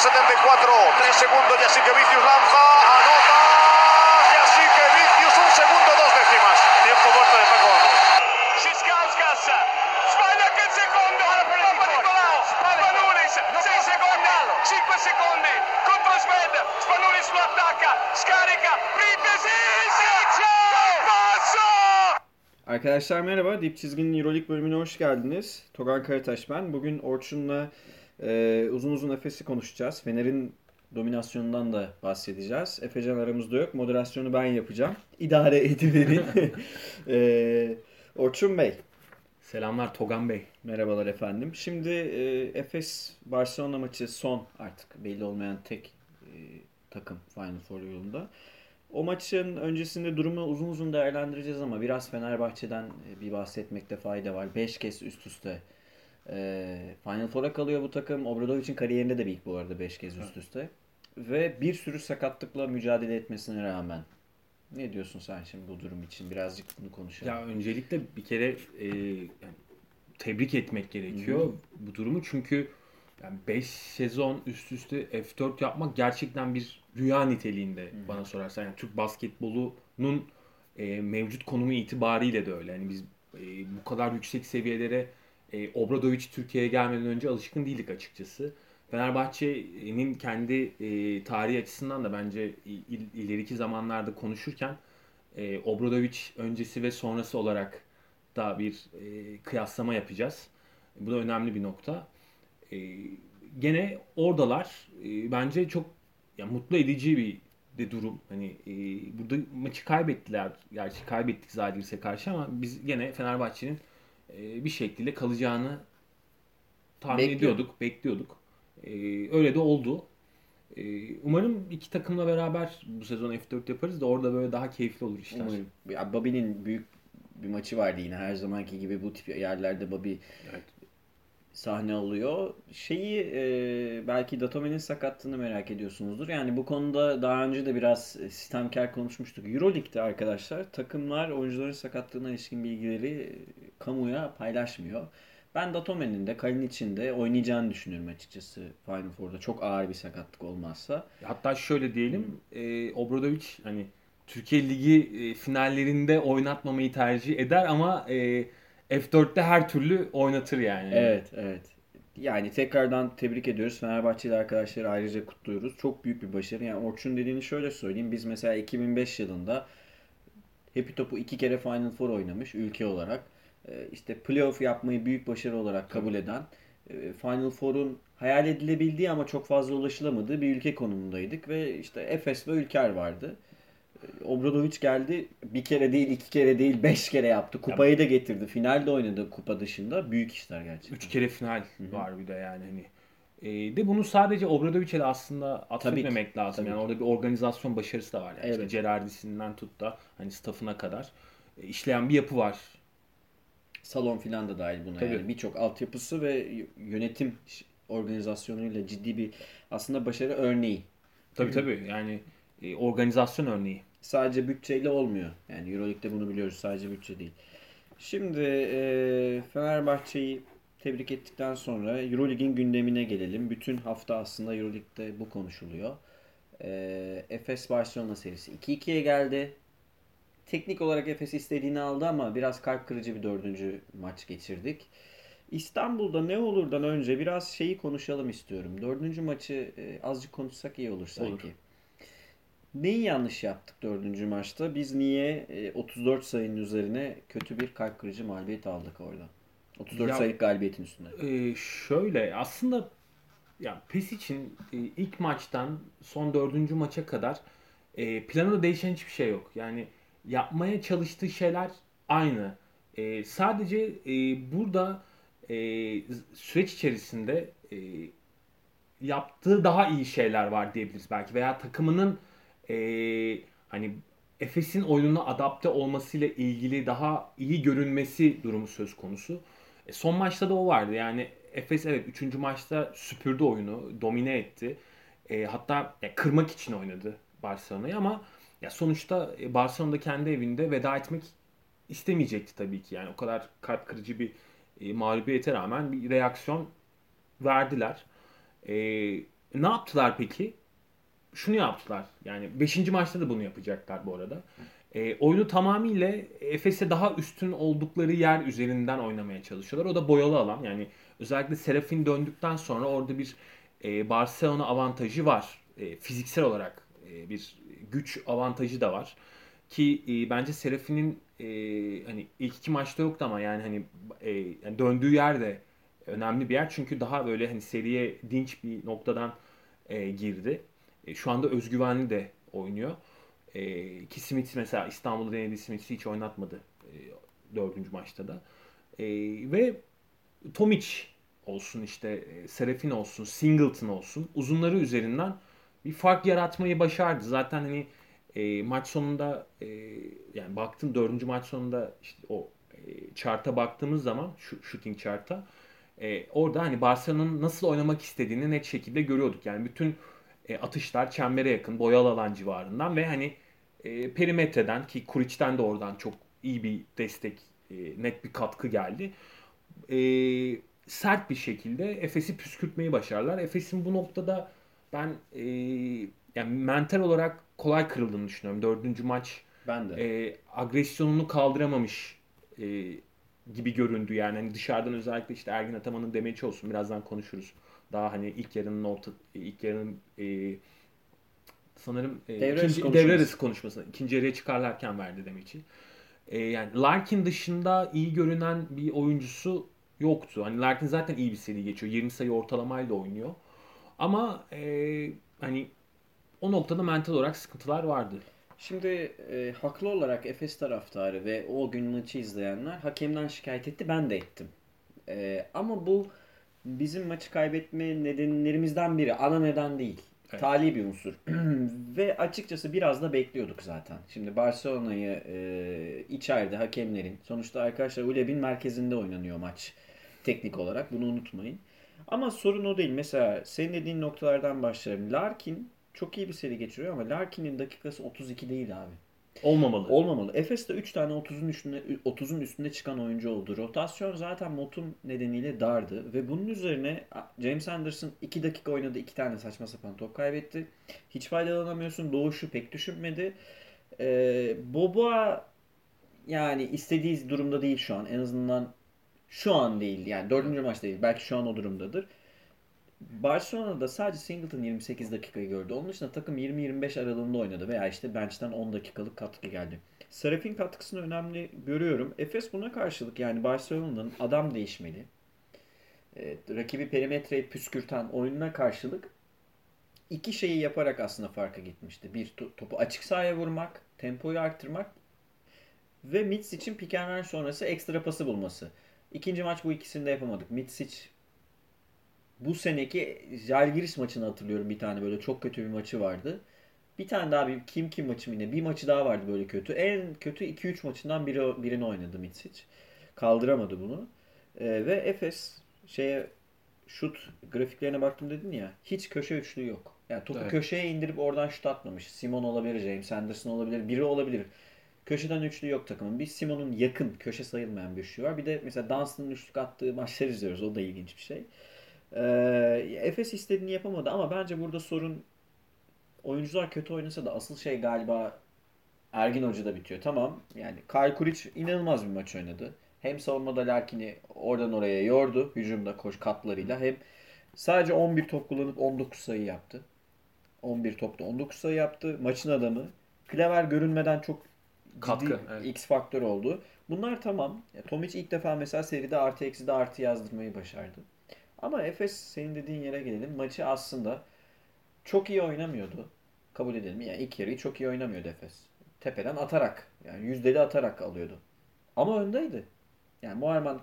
74, 3 segundos, y así que Vicius lanza, anota, y así que Vicius un segundo, dos décimas. Tiempo muerto de Paco Vamos. Siscauskas sbaglia anche il secondo Papa Nicolao Spanulis 6 secondi. 5 secondi. Contro Sved. Spanulis lo attacca. Scarica. Pripesic passo Arkadaşlar merhaba. Dip Çizgi'nin Euroleague bölümüne hoş geldiniz. Togan Karataş ben. Bugün Orçun'la e, uzun uzun Efes'i konuşacağız. Fener'in dominasyonundan da bahsedeceğiz. Efecan aramızda yok. Moderasyonu ben yapacağım. İdare ediverin. e, Orçun Bey. Selamlar Togan Bey. Merhabalar efendim. Şimdi e, Efes Barcelona maçı son artık belli olmayan tek e, takım Final Four yolunda. O maçın öncesinde durumu uzun uzun değerlendireceğiz ama biraz Fenerbahçe'den e, bir bahsetmekte fayda var. 5 kez üst üste e, Final Four'a kalıyor bu takım. Obradovic'in kariyerinde de bir ilk bu arada 5 kez üst üste. Ve bir sürü sakatlıkla mücadele etmesine rağmen. Ne diyorsun sen şimdi bu durum için? Birazcık bunu konuşalım. Ya öncelikle bir kere e, yani tebrik etmek gerekiyor bu durumu çünkü yani 5 sezon üst üste F4 yapmak gerçekten bir rüya niteliğinde bana sorarsan. Yani Türk basketbolunun e, mevcut konumu itibariyle de öyle. Yani biz e, bu kadar yüksek seviyelere e, Obradovic Türkiye'ye gelmeden önce alışkın değildik açıkçası. Fenerbahçe'nin kendi e, tarihi açısından da bence il- ileriki zamanlarda konuşurken e, Obradovic öncesi ve sonrası olarak da bir e, kıyaslama yapacağız. Bu da önemli bir nokta. E, gene oradalar e, bence çok ya, mutlu edici bir de durum. Hani e, burada maçı kaybettiler. Gerçi kaybettik Zalgiris'e karşı ama biz gene Fenerbahçe'nin e, bir şekilde kalacağını tahmin Bekliyorduk. ediyorduk, bekliyorduk. E, öyle de oldu. E, umarım iki takımla beraber bu sezon F4 yaparız da orada böyle daha keyifli olur işler. Umarım. Ya Bobby'nin büyük bir maçı vardı yine her zamanki gibi bu tip yerlerde Bobby Evet. Sahne alıyor. Şeyi e, belki Datome'nin sakatlığını merak ediyorsunuzdur. Yani bu konuda daha önce de biraz e, sistemkar konuşmuştuk. Euroleague'de arkadaşlar takımlar oyuncuların sakatlığına ilişkin bilgileri e, kamuya paylaşmıyor. Ben Datome'nin de Kalinic'in de oynayacağını düşünüyorum açıkçası Final Four'da. Çok ağır bir sakatlık olmazsa. Hatta şöyle diyelim, e, Obradovic hani Türkiye Ligi e, finallerinde oynatmamayı tercih eder ama e, F4'te her türlü oynatır yani. Evet, evet. Yani tekrardan tebrik ediyoruz. Fenerbahçeli arkadaşları ayrıca kutluyoruz. Çok büyük bir başarı. Yani Orçun dediğini şöyle söyleyeyim. Biz mesela 2005 yılında Happy Top'u iki kere Final Four oynamış ülke olarak. Ee, işte playoff yapmayı büyük başarı olarak kabul eden e, Final Four'un hayal edilebildiği ama çok fazla ulaşılamadığı bir ülke konumundaydık ve işte Efes ve Ülker vardı. Obradovic geldi bir kere değil iki kere değil beş kere yaptı. Kupayı da getirdi. Finalde oynadı kupa dışında. Büyük işler gerçekten. Üç kere final var bir de yani hani. E, de bunu sadece Obradovic'e de aslında atfetmemek lazım. tabii Yani ki. orada bir organizasyon başarısı da var. Yani işte Evet. Gerardisinden tut da hani staffına kadar e, işleyen bir yapı var. Salon filan da dahil buna Tabii. yani birçok altyapısı ve yönetim organizasyonuyla ciddi bir aslında başarı örneği. Tabii tabii yani e, organizasyon örneği. Sadece bütçeyle olmuyor. Yani Euroleague'de bunu biliyoruz sadece bütçe değil. Şimdi e, Fenerbahçe'yi tebrik ettikten sonra Euroleague'in gündemine gelelim. Bütün hafta aslında Euroleague'de bu konuşuluyor. E, Efes Barcelona serisi 2-2'ye geldi. Teknik olarak Efes istediğini aldı ama biraz kalp kırıcı bir dördüncü maç geçirdik. İstanbul'da ne olurdan önce biraz şeyi konuşalım istiyorum. Dördüncü maçı azıcık konuşsak iyi olur sanki. Olur. Neyi yanlış yaptık dördüncü maçta? Biz niye e, 34 sayının üzerine kötü bir kalp kırıcı mağlubiyet aldık orada? 34 Ya- sayılık galibiyetin üstünde. Ee, şöyle aslında ya PES için e, ilk maçtan son dördüncü maça kadar e, planında değişen hiçbir şey yok. Yani yapmaya çalıştığı şeyler aynı. E, sadece e, burada e, süreç içerisinde e, yaptığı daha iyi şeyler var diyebiliriz belki veya takımının e, hani Efes'in oyununa adapte olmasıyla ilgili daha iyi görünmesi durumu söz konusu. E, son maçta da o vardı. Yani Efes evet 3. maçta süpürdü oyunu, domine etti. E, hatta ya, kırmak için oynadı Barcelona'yı ama ya sonuçta e, Barcelona'da kendi evinde veda etmek istemeyecekti tabii ki. Yani o kadar kalp kırıcı bir e, mağlubiyete rağmen bir reaksiyon verdiler. E, Ne yaptılar peki? Şunu yaptılar. Yani 5. maçta da bunu yapacaklar bu arada. E, oyunu tamamıyla Efes'e daha üstün oldukları yer üzerinden oynamaya çalışıyorlar. O da boyalı alan. Yani özellikle Serafin döndükten sonra orada bir e, Barcelona avantajı var. E, fiziksel olarak e, bir güç avantajı da var. Ki e, bence Serafin'in e, hani ilk iki maçta yoktu ama yani hani e, yani döndüğü yer de önemli bir yer. Çünkü daha böyle hani seriye dinç bir noktadan e, girdi. E, şu anda özgüvenli de oynuyor. E, ki Smith mesela İstanbul'da denediği Smith'i hiç oynatmadı e, dördüncü maçta da. E, ve Tomic olsun işte e, Serafin olsun, Singleton olsun uzunları üzerinden bir fark yaratmayı başardı. Zaten hani e, maç sonunda e, yani baktım dördüncü maç sonunda işte o e, baktığımız zaman şu shooting chart'a e, orada hani Barcelona'nın nasıl oynamak istediğini net şekilde görüyorduk. Yani bütün e, atışlar çembere yakın, boyalı alan civarından ve hani e, perimetreden ki Kuric'ten de oradan çok iyi bir destek, e, net bir katkı geldi. E, sert bir şekilde Efes'i püskürtmeyi başardılar. Efes'in bu noktada ben e, yani mental olarak kolay kırıldığını düşünüyorum. Dördüncü maç Ben de. e, agresyonunu kaldıramamış e, gibi göründü yani. Hani dışarıdan özellikle işte Ergin Ataman'ın demeci olsun birazdan konuşuruz. Daha hani ilk yarının orta ilk yarının e, sanırım e, Devre ikinci, konuşması. devre arası konuşması. ikinci yarıya çıkarlarken verdi demeci. E, yani Larkin dışında iyi görünen bir oyuncusu yoktu. Hani Larkin zaten iyi bir seri geçiyor. 20 sayı ortalamayla oynuyor. Ama e, hani o noktada mental olarak sıkıntılar vardı. Şimdi e, haklı olarak Efes taraftarı ve o gün maçı izleyenler hakemden şikayet etti. Ben de ettim. E, ama bu bizim maçı kaybetme nedenlerimizden biri. Ana neden değil. Evet. Tali bir unsur. ve açıkçası biraz da bekliyorduk zaten. Şimdi Barcelona'yı e, içeride hakemlerin sonuçta arkadaşlar Uleb'in merkezinde oynanıyor maç. Teknik olarak bunu unutmayın. Ama sorun o değil. Mesela senin dediğin noktalardan başlayalım. Larkin çok iyi bir seri geçiriyor ama Larkin'in dakikası 32 değil abi. Olmamalı. Olmamalı. Efes'te 3 tane 30'un üstünde 30'un üstünde çıkan oyuncu oldu. Rotasyon zaten Motum nedeniyle dardı ve bunun üzerine James Anderson 2 dakika oynadı. 2 tane saçma sapan top kaybetti. Hiç faydalanamıyorsun. Doğuşu pek düşünmedi. Ee, Boba yani istediği durumda değil şu an. En azından şu an değil. Yani dördüncü maç değil. Belki şu an o durumdadır. Barcelona'da sadece Singleton 28 dakikayı gördü. Onun dışında takım 20-25 aralığında oynadı veya işte bench'ten 10 dakikalık katkı geldi. Serafin katkısını önemli görüyorum. Efes buna karşılık yani Barcelona'nın adam değişmeli. e, rakibi perimetreyi püskürten oyununa karşılık iki şeyi yaparak aslında farka gitmişti. Bir to- topu açık sahaya vurmak, tempoyu arttırmak ve Mitsic'in pick and roll sonrası ekstra pası bulması. İkinci maç bu ikisini de yapamadık. Mitsic bu seneki Žalgiris maçını hatırlıyorum bir tane böyle çok kötü bir maçı vardı. Bir tane daha bir kim kim maçı yine bir maçı daha vardı böyle kötü. En kötü 2-3 maçından biri, birini oynadı Mitsic. Kaldıramadı bunu. Ee, ve Efes şeye şut grafiklerine baktım dedin ya hiç köşe üçlü yok. Yani topu Evet. köşeye indirip oradan şut atmamış. Simon olabilir, James Anderson olabilir, biri olabilir. Köşeden üçlü yok takımın. Bir Simon'un yakın köşe sayılmayan bir üçlü var. Bir de mesela Dunstan'ın üçlük attığı maçlar izliyoruz. O da ilginç bir şey. Ee, Efes istediğini yapamadı ama bence burada sorun oyuncular kötü oynasa da asıl şey galiba Ergin Hoca'da bitiyor. Tamam yani Kyle Kuric inanılmaz bir maç oynadı. Hem savunmada Larkin'i oradan oraya yordu. Hücumda koş katlarıyla. Hem sadece 11 top kullanıp 19 sayı yaptı. 11 topta 19 sayı yaptı. Maçın adamı. Klever görünmeden çok Katkı, evet. X faktör oldu. Bunlar tamam. Tomic ilk defa mesela seride artı eksi de artı yazdırmayı başardı. Ama Efes senin dediğin yere gelelim. Maçı aslında çok iyi oynamıyordu. Kabul edelim. Yani ilk yarıyı çok iyi oynamıyordu Efes. Tepeden atarak. Yani yüzdeli atarak alıyordu. Ama öndeydi. Yani Muharman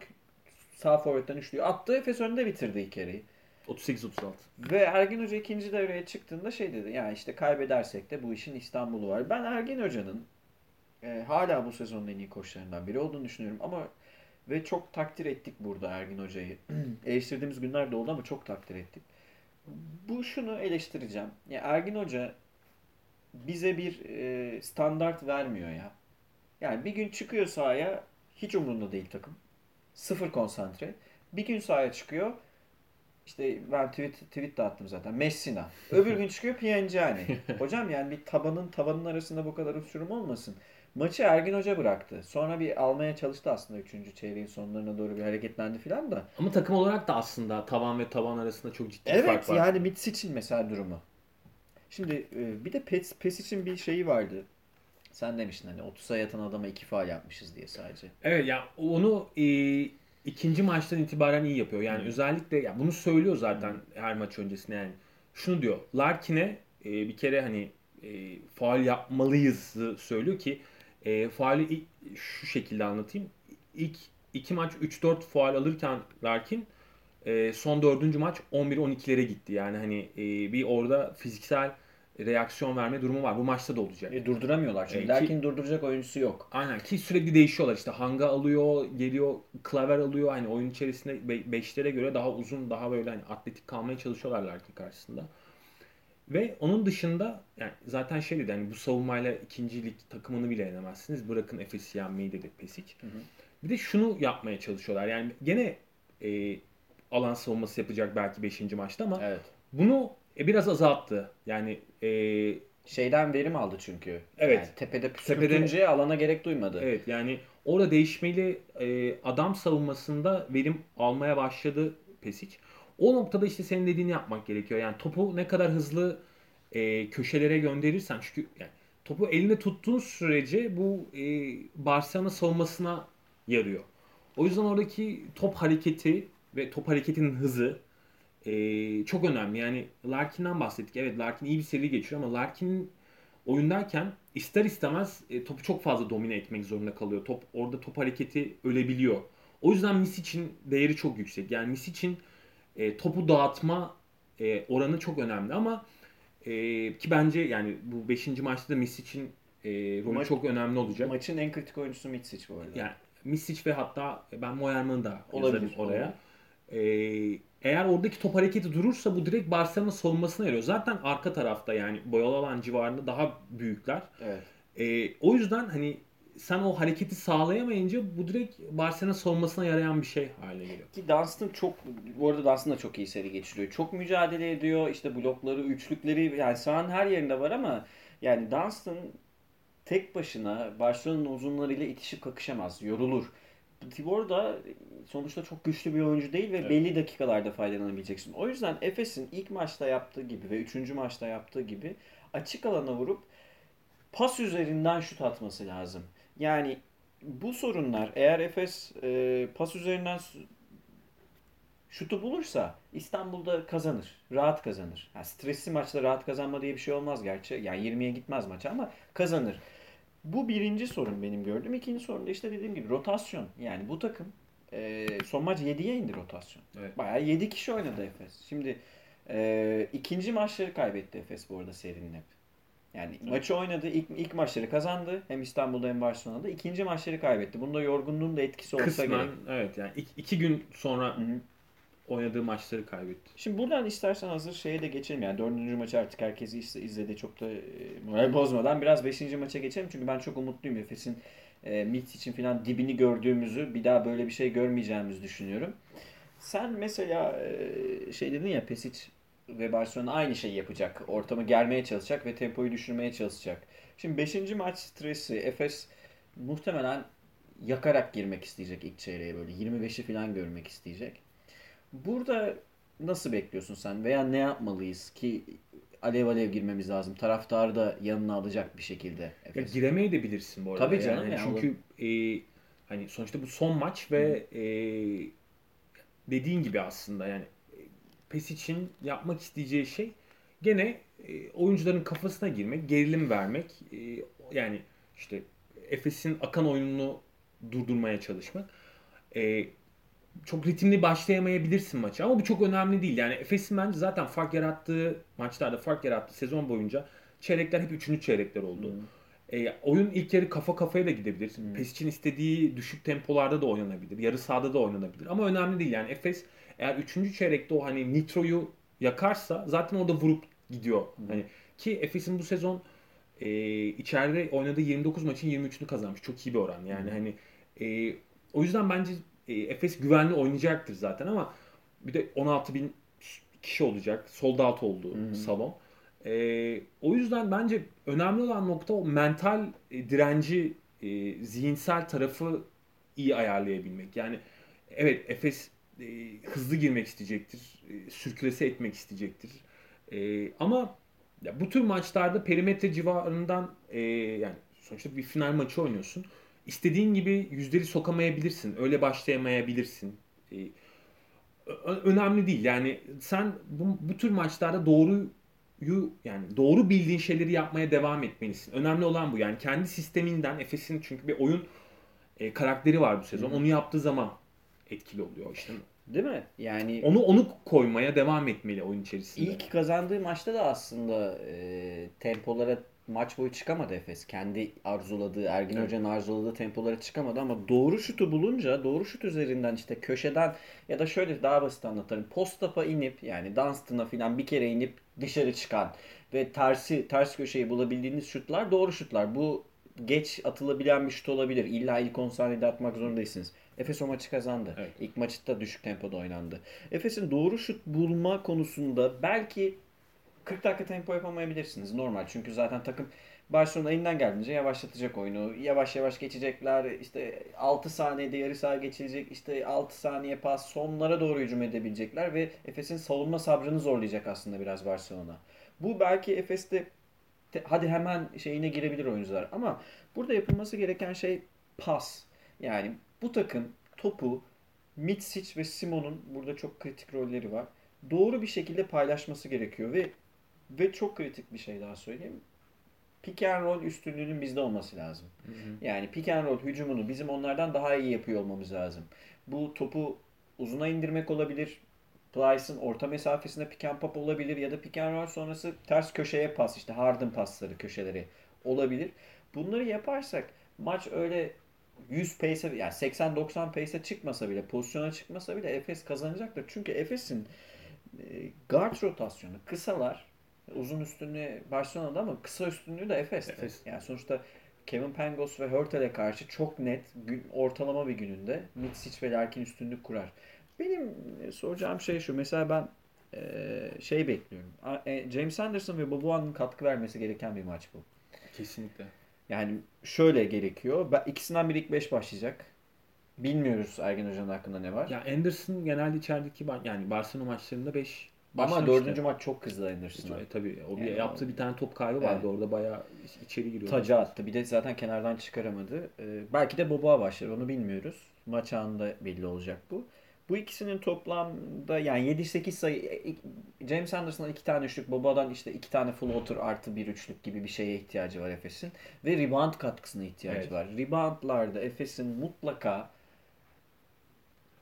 sağ forvetten üçlüyü attı. Efes önde bitirdi ilk yarıyı. 38-36. Ve Ergin Hoca ikinci devreye çıktığında şey dedi. Ya işte kaybedersek de bu işin İstanbul'u var. Ben Ergin Hoca'nın e, hala bu sezonun en iyi koçlarından biri olduğunu düşünüyorum. Ama ve çok takdir ettik burada Ergin Hoca'yı. Eleştirdiğimiz günler de oldu ama çok takdir ettik. Bu şunu eleştireceğim. Ya Ergin Hoca bize bir e, standart vermiyor ya. Yani bir gün çıkıyor sahaya hiç umurunda değil takım. Sıfır konsantre. Bir gün sahaya çıkıyor işte ben tweet, tweet de attım zaten. Messina. Öbür gün çıkıyor Pjanic. Hocam yani bir tabanın tabanın arasında bu kadar uçurum olmasın. Maçı Ergin Hoca bıraktı. Sonra bir almaya çalıştı aslında 3. çeyreğin sonlarına doğru bir hareketlendi falan da. Ama takım olarak da aslında tavan ve tavan arasında çok ciddi bir Evet fark var. yani Mitsic'in mesela durumu. Şimdi e, bir de Pes, Pesic'in bir şeyi vardı. Sen demiştin hani 30'a yatan adama iki faal yapmışız diye sadece. Evet ya onu e, ikinci maçtan itibaren iyi yapıyor. Yani özellikle ya bunu söylüyor zaten her maç öncesinde yani. Şunu diyor. Larkin'e e, bir kere hani e, faal yapmalıyız söylüyor ki e, faali ilk- şu şekilde anlatayım. İlk iki maç 3-4 faal alırken Larkin e, son dördüncü maç 11-12'lere gitti. Yani hani e, bir orada fiziksel reaksiyon verme durumu var. Bu maçta da olacak. E, durduramıyorlar çünkü. E, ki- Larkin durduracak oyuncusu yok. Aynen ki sürekli değişiyorlar işte Hanga alıyor, geliyor, Klaver alıyor. Hani oyun içerisinde be- beşlere göre daha uzun, daha böyle hani atletik kalmaya çalışıyorlar Larkin karşısında. Ve onun dışında yani zaten şey dedi hani bu savunmayla ikinci lig takımını bile yenemezsiniz. Bırakın Efes'i yenmeyi dedi Pesic. Bir de şunu yapmaya çalışıyorlar. Yani gene e, alan savunması yapacak belki 5. maçta ama Evet. bunu e, biraz azalttı. Yani e, Şeyden verim aldı çünkü. Evet. Yani tepede Tepede- püskürtünce alana gerek duymadı. Evet yani orada değişmeli e, adam savunmasında verim almaya başladı Pesic. O noktada işte senin dediğini yapmak gerekiyor. Yani topu ne kadar hızlı e, köşelere gönderirsen çünkü yani topu elinde tuttuğun sürece bu e, Barcelona savunmasına yarıyor. O yüzden oradaki top hareketi ve top hareketinin hızı e, çok önemli. Yani Larkin'den bahsettik. Evet Larkin iyi bir seri geçiyor ama Larkin'in oyundayken ister istemez e, topu çok fazla domine etmek zorunda kalıyor. Top orada top hareketi ölebiliyor. O yüzden Misic'in değeri çok yüksek. Yani Misic'in e, topu dağıtma e, oranı çok önemli ama e, ki bence yani bu 5. maçta da Misic'in e, rolü maç- çok önemli olacak. Maçın en kritik oyuncusu Mitsic bu arada. Yani Misic ve hatta ben Moerman'ı da Olabilir, oraya. Ee, eğer oradaki top hareketi durursa bu direkt Barcelona savunmasına yarıyor. Zaten arka tarafta yani boyalı alan civarında daha büyükler. Evet. Ee, o yüzden hani sen o hareketi sağlayamayınca bu direkt Barcelona savunmasına yarayan bir şey haline geliyor. Ki Dunstan çok, bu arada Dunstan da çok iyi seri geçiriyor. Çok mücadele ediyor. İşte blokları, üçlükleri yani sahanın her yerinde var ama yani Dunstan tek başına Barcelona'nın uzunlarıyla itişip kakışamaz. Yorulur. Tibor da sonuçta çok güçlü bir oyuncu değil ve Evet. belli dakikalarda faydalanabileceksin. O yüzden Efes'in ilk maçta yaptığı gibi ve üçüncü maçta yaptığı gibi açık alana vurup pas üzerinden şut atması lazım. Yani bu sorunlar eğer Efes e, pas üzerinden şutu bulursa İstanbul'da kazanır. Rahat kazanır. Ha, stresli maçta rahat kazanma diye bir şey olmaz gerçi. Yani 20'ye gitmez maç ama kazanır. Bu birinci sorun benim gördüğüm. İkinci sorun da işte dediğim gibi rotasyon. Yani bu takım e, son maç 7'ye indi rotasyon. Evet. Bayağı 7 kişi oynadı Efes. Şimdi e, ikinci maçları kaybetti Efes bu arada serinin hep. Yani maçı oynadı. ilk, ilk maçları kazandı. Hem İstanbul'da hem Barcelona'da. İkinci maçları kaybetti. Bunda yorgunluğun da etkisi olsa Kısmen gerek. evet yani iki, iki gün sonra Hı hı. oynadığı maçları kaybetti. Şimdi buradan istersen hazır şeye de geçelim. Yani dördüncü maçı artık herkes iz- izledi. Çok da e, moral bozmadan biraz beşinci maça geçelim. Çünkü ben çok umutluyum. Efes'in e, Mitch için falan dibini gördüğümüzü bir daha böyle bir şey görmeyeceğimizi düşünüyorum. Sen mesela e, şey dedin ya Pesic ve Barcelona aynı şeyi yapacak. Ortamı germeye çalışacak ve tempoyu düşürmeye çalışacak. Şimdi 5. maç stresi Efes muhtemelen yakarak girmek isteyecek ilk çeyreğe böyle 25'i falan görmek isteyecek. Burada nasıl bekliyorsun sen veya ne yapmalıyız ki alev alev girmemiz lazım. Taraftarı da yanına alacak bir şekilde. Ya Efes. giremeye de bilirsin bu arada. Tabii canım Yani ya, çünkü e, hani sonuçta bu son maç ve e, dediğin gibi aslında yani Pesic'in yapmak isteyeceği şey gene e, oyuncuların kafasına girmek, gerilim vermek. e, yani işte Efes'in akan oyununu durdurmaya çalışmak. E, çok ritimli başlayamayabilirsin maçı ama bu çok önemli değil. Yani Efes'in bence zaten fark yarattığı maçlarda fark yarattığı sezon boyunca çeyrekler hep üçüncü çeyrekler oldu. E, oyun ilk yarı kafa kafaya da gidebilir. Hmm. Pesic'in istediği düşük tempolarda da oynanabilir. Yarı sahada da oynanabilir. Ama önemli değil. Yani Efes eğer üçüncü çeyrekte o hani nitroyu yakarsa zaten orada vurup gidiyor. Hani ki Efes'in bu sezon e, içeride oynadığı 29 maçın 23'ünü kazanmış. Çok iyi bir oran. Yani hani e, o yüzden bence e, Efes güvenli oynayacaktır zaten ama bir de 16 bin kişi olacak. Sold out olduğu salon. E, o yüzden bence önemli olan nokta o mental e, direnci, e, zihinsel tarafı iyi ayarlayabilmek. Yani evet Efes e, hızlı girmek isteyecektir. E, sürklese etmek isteyecektir. E, ama ya bu tür maçlarda perimetre civarından e, yani sonuçta bir final maçı oynuyorsun. İstediğin gibi yüzleri sokamayabilirsin. Öyle başlayamayabilirsin. E, önemli değil. Yani sen bu, bu tür maçlarda doğruyu yani doğru bildiğin şeyleri yapmaya devam etmelisin. Önemli olan bu. Yani kendi sisteminden Efes'in çünkü bir oyun e, karakteri var bu sezon. Onu yaptığı zaman etkili oluyor işte. Değil mi? Yani Onu onu koymaya devam etmeli oyun içerisinde. ilk kazandığı maçta da aslında e, tempolara maç boyu çıkamadı Efes. Kendi arzuladığı, Ergin Evet. Hoca'nın arzuladığı tempolara çıkamadı ama doğru şutu bulunca, doğru şut üzerinden işte köşeden ya da şöyle daha basit anlatayım. Post-up'a inip yani Dunstan'a falan bir kere inip dışarı çıkan ve tersi ters köşeyi bulabildiğiniz şutlar doğru şutlar. Bu geç atılabilen bir şut olabilir. İlla ilk 10 saniyede atmak zorundaysınız. Efes o maçı kazandı. Evet. İlk maçı da düşük tempoda oynandı. Efes'in doğru şut bulma konusunda belki 40 dakika tempo yapamayabilirsiniz. Normal. Çünkü zaten takım Barcelona elinden geldiğince yavaşlatacak oyunu. Yavaş yavaş geçecekler. İşte 6 saniyede yarı saha geçilecek. İşte 6 saniye pas sonlara doğru hücum edebilecekler ve Efes'in savunma sabrını zorlayacak aslında biraz Barcelona. Bu belki Efes'te te- hadi hemen şeyine girebilir oyuncular ama burada yapılması gereken şey pas. Yani bu takım topu Mitsic ve Simon'un burada çok kritik rolleri var. Doğru bir şekilde paylaşması gerekiyor ve ve çok kritik bir şey daha söyleyeyim. Pick and roll üstünlüğünün bizde olması lazım. Yani pick and roll hücumunu bizim onlardan daha iyi yapıyor olmamız lazım. Bu topu uzuna indirmek olabilir. Plyce'ın orta mesafesinde pick and pop olabilir ya da pick and roll sonrası ters köşeye pas işte Harden pasları köşeleri olabilir. Bunları yaparsak maç öyle 100 pace'e yani 80-90 pace'e çıkmasa bile pozisyona çıkmasa bile Efes kazanacaktır. Çünkü Efes'in e, guard rotasyonu kısalar uzun üstünlüğü Barcelona'da ama kısa üstünlüğü de Efes'te. Efes. Yani sonuçta Kevin Pangos ve Hurtel'e karşı çok net gün, ortalama bir gününde Mitsic ve Larkin üstünlük kurar. Benim e, soracağım şey şu. Mesela ben e, şey bekliyorum. E, James Anderson ve Boboa'nın katkı vermesi gereken bir maç bu. Kesinlikle. Yani şöyle gerekiyor. Ben, ikisinden biri ilk 5 başlayacak. Bilmiyoruz Ergin Hoca'nın hakkında ne var. Ya Anderson genelde içerideki yani Barcelona maçlarında 5 Ama dördüncü maç çok kızdı Anderson'a. E, tabii o bir Yani yaptığı o- bir tane top kaybı vardı Evet. orada bayağı içeri giriyordu. Tacı attı. Bir de zaten kenardan çıkaramadı. Ee, belki de Boboa başlar. Onu bilmiyoruz. Maç anında belli olacak bu. Bu ikisinin toplamda yani 7-8 sayı e, James Anderson'dan 2 tane üçlük, Boboa'dan işte 2 tane floater artı bir üçlük gibi bir şeye ihtiyacı var Efes'in. Ve rebound katkısına ihtiyacı Evet. var. Reboundlarda Efes'in mutlaka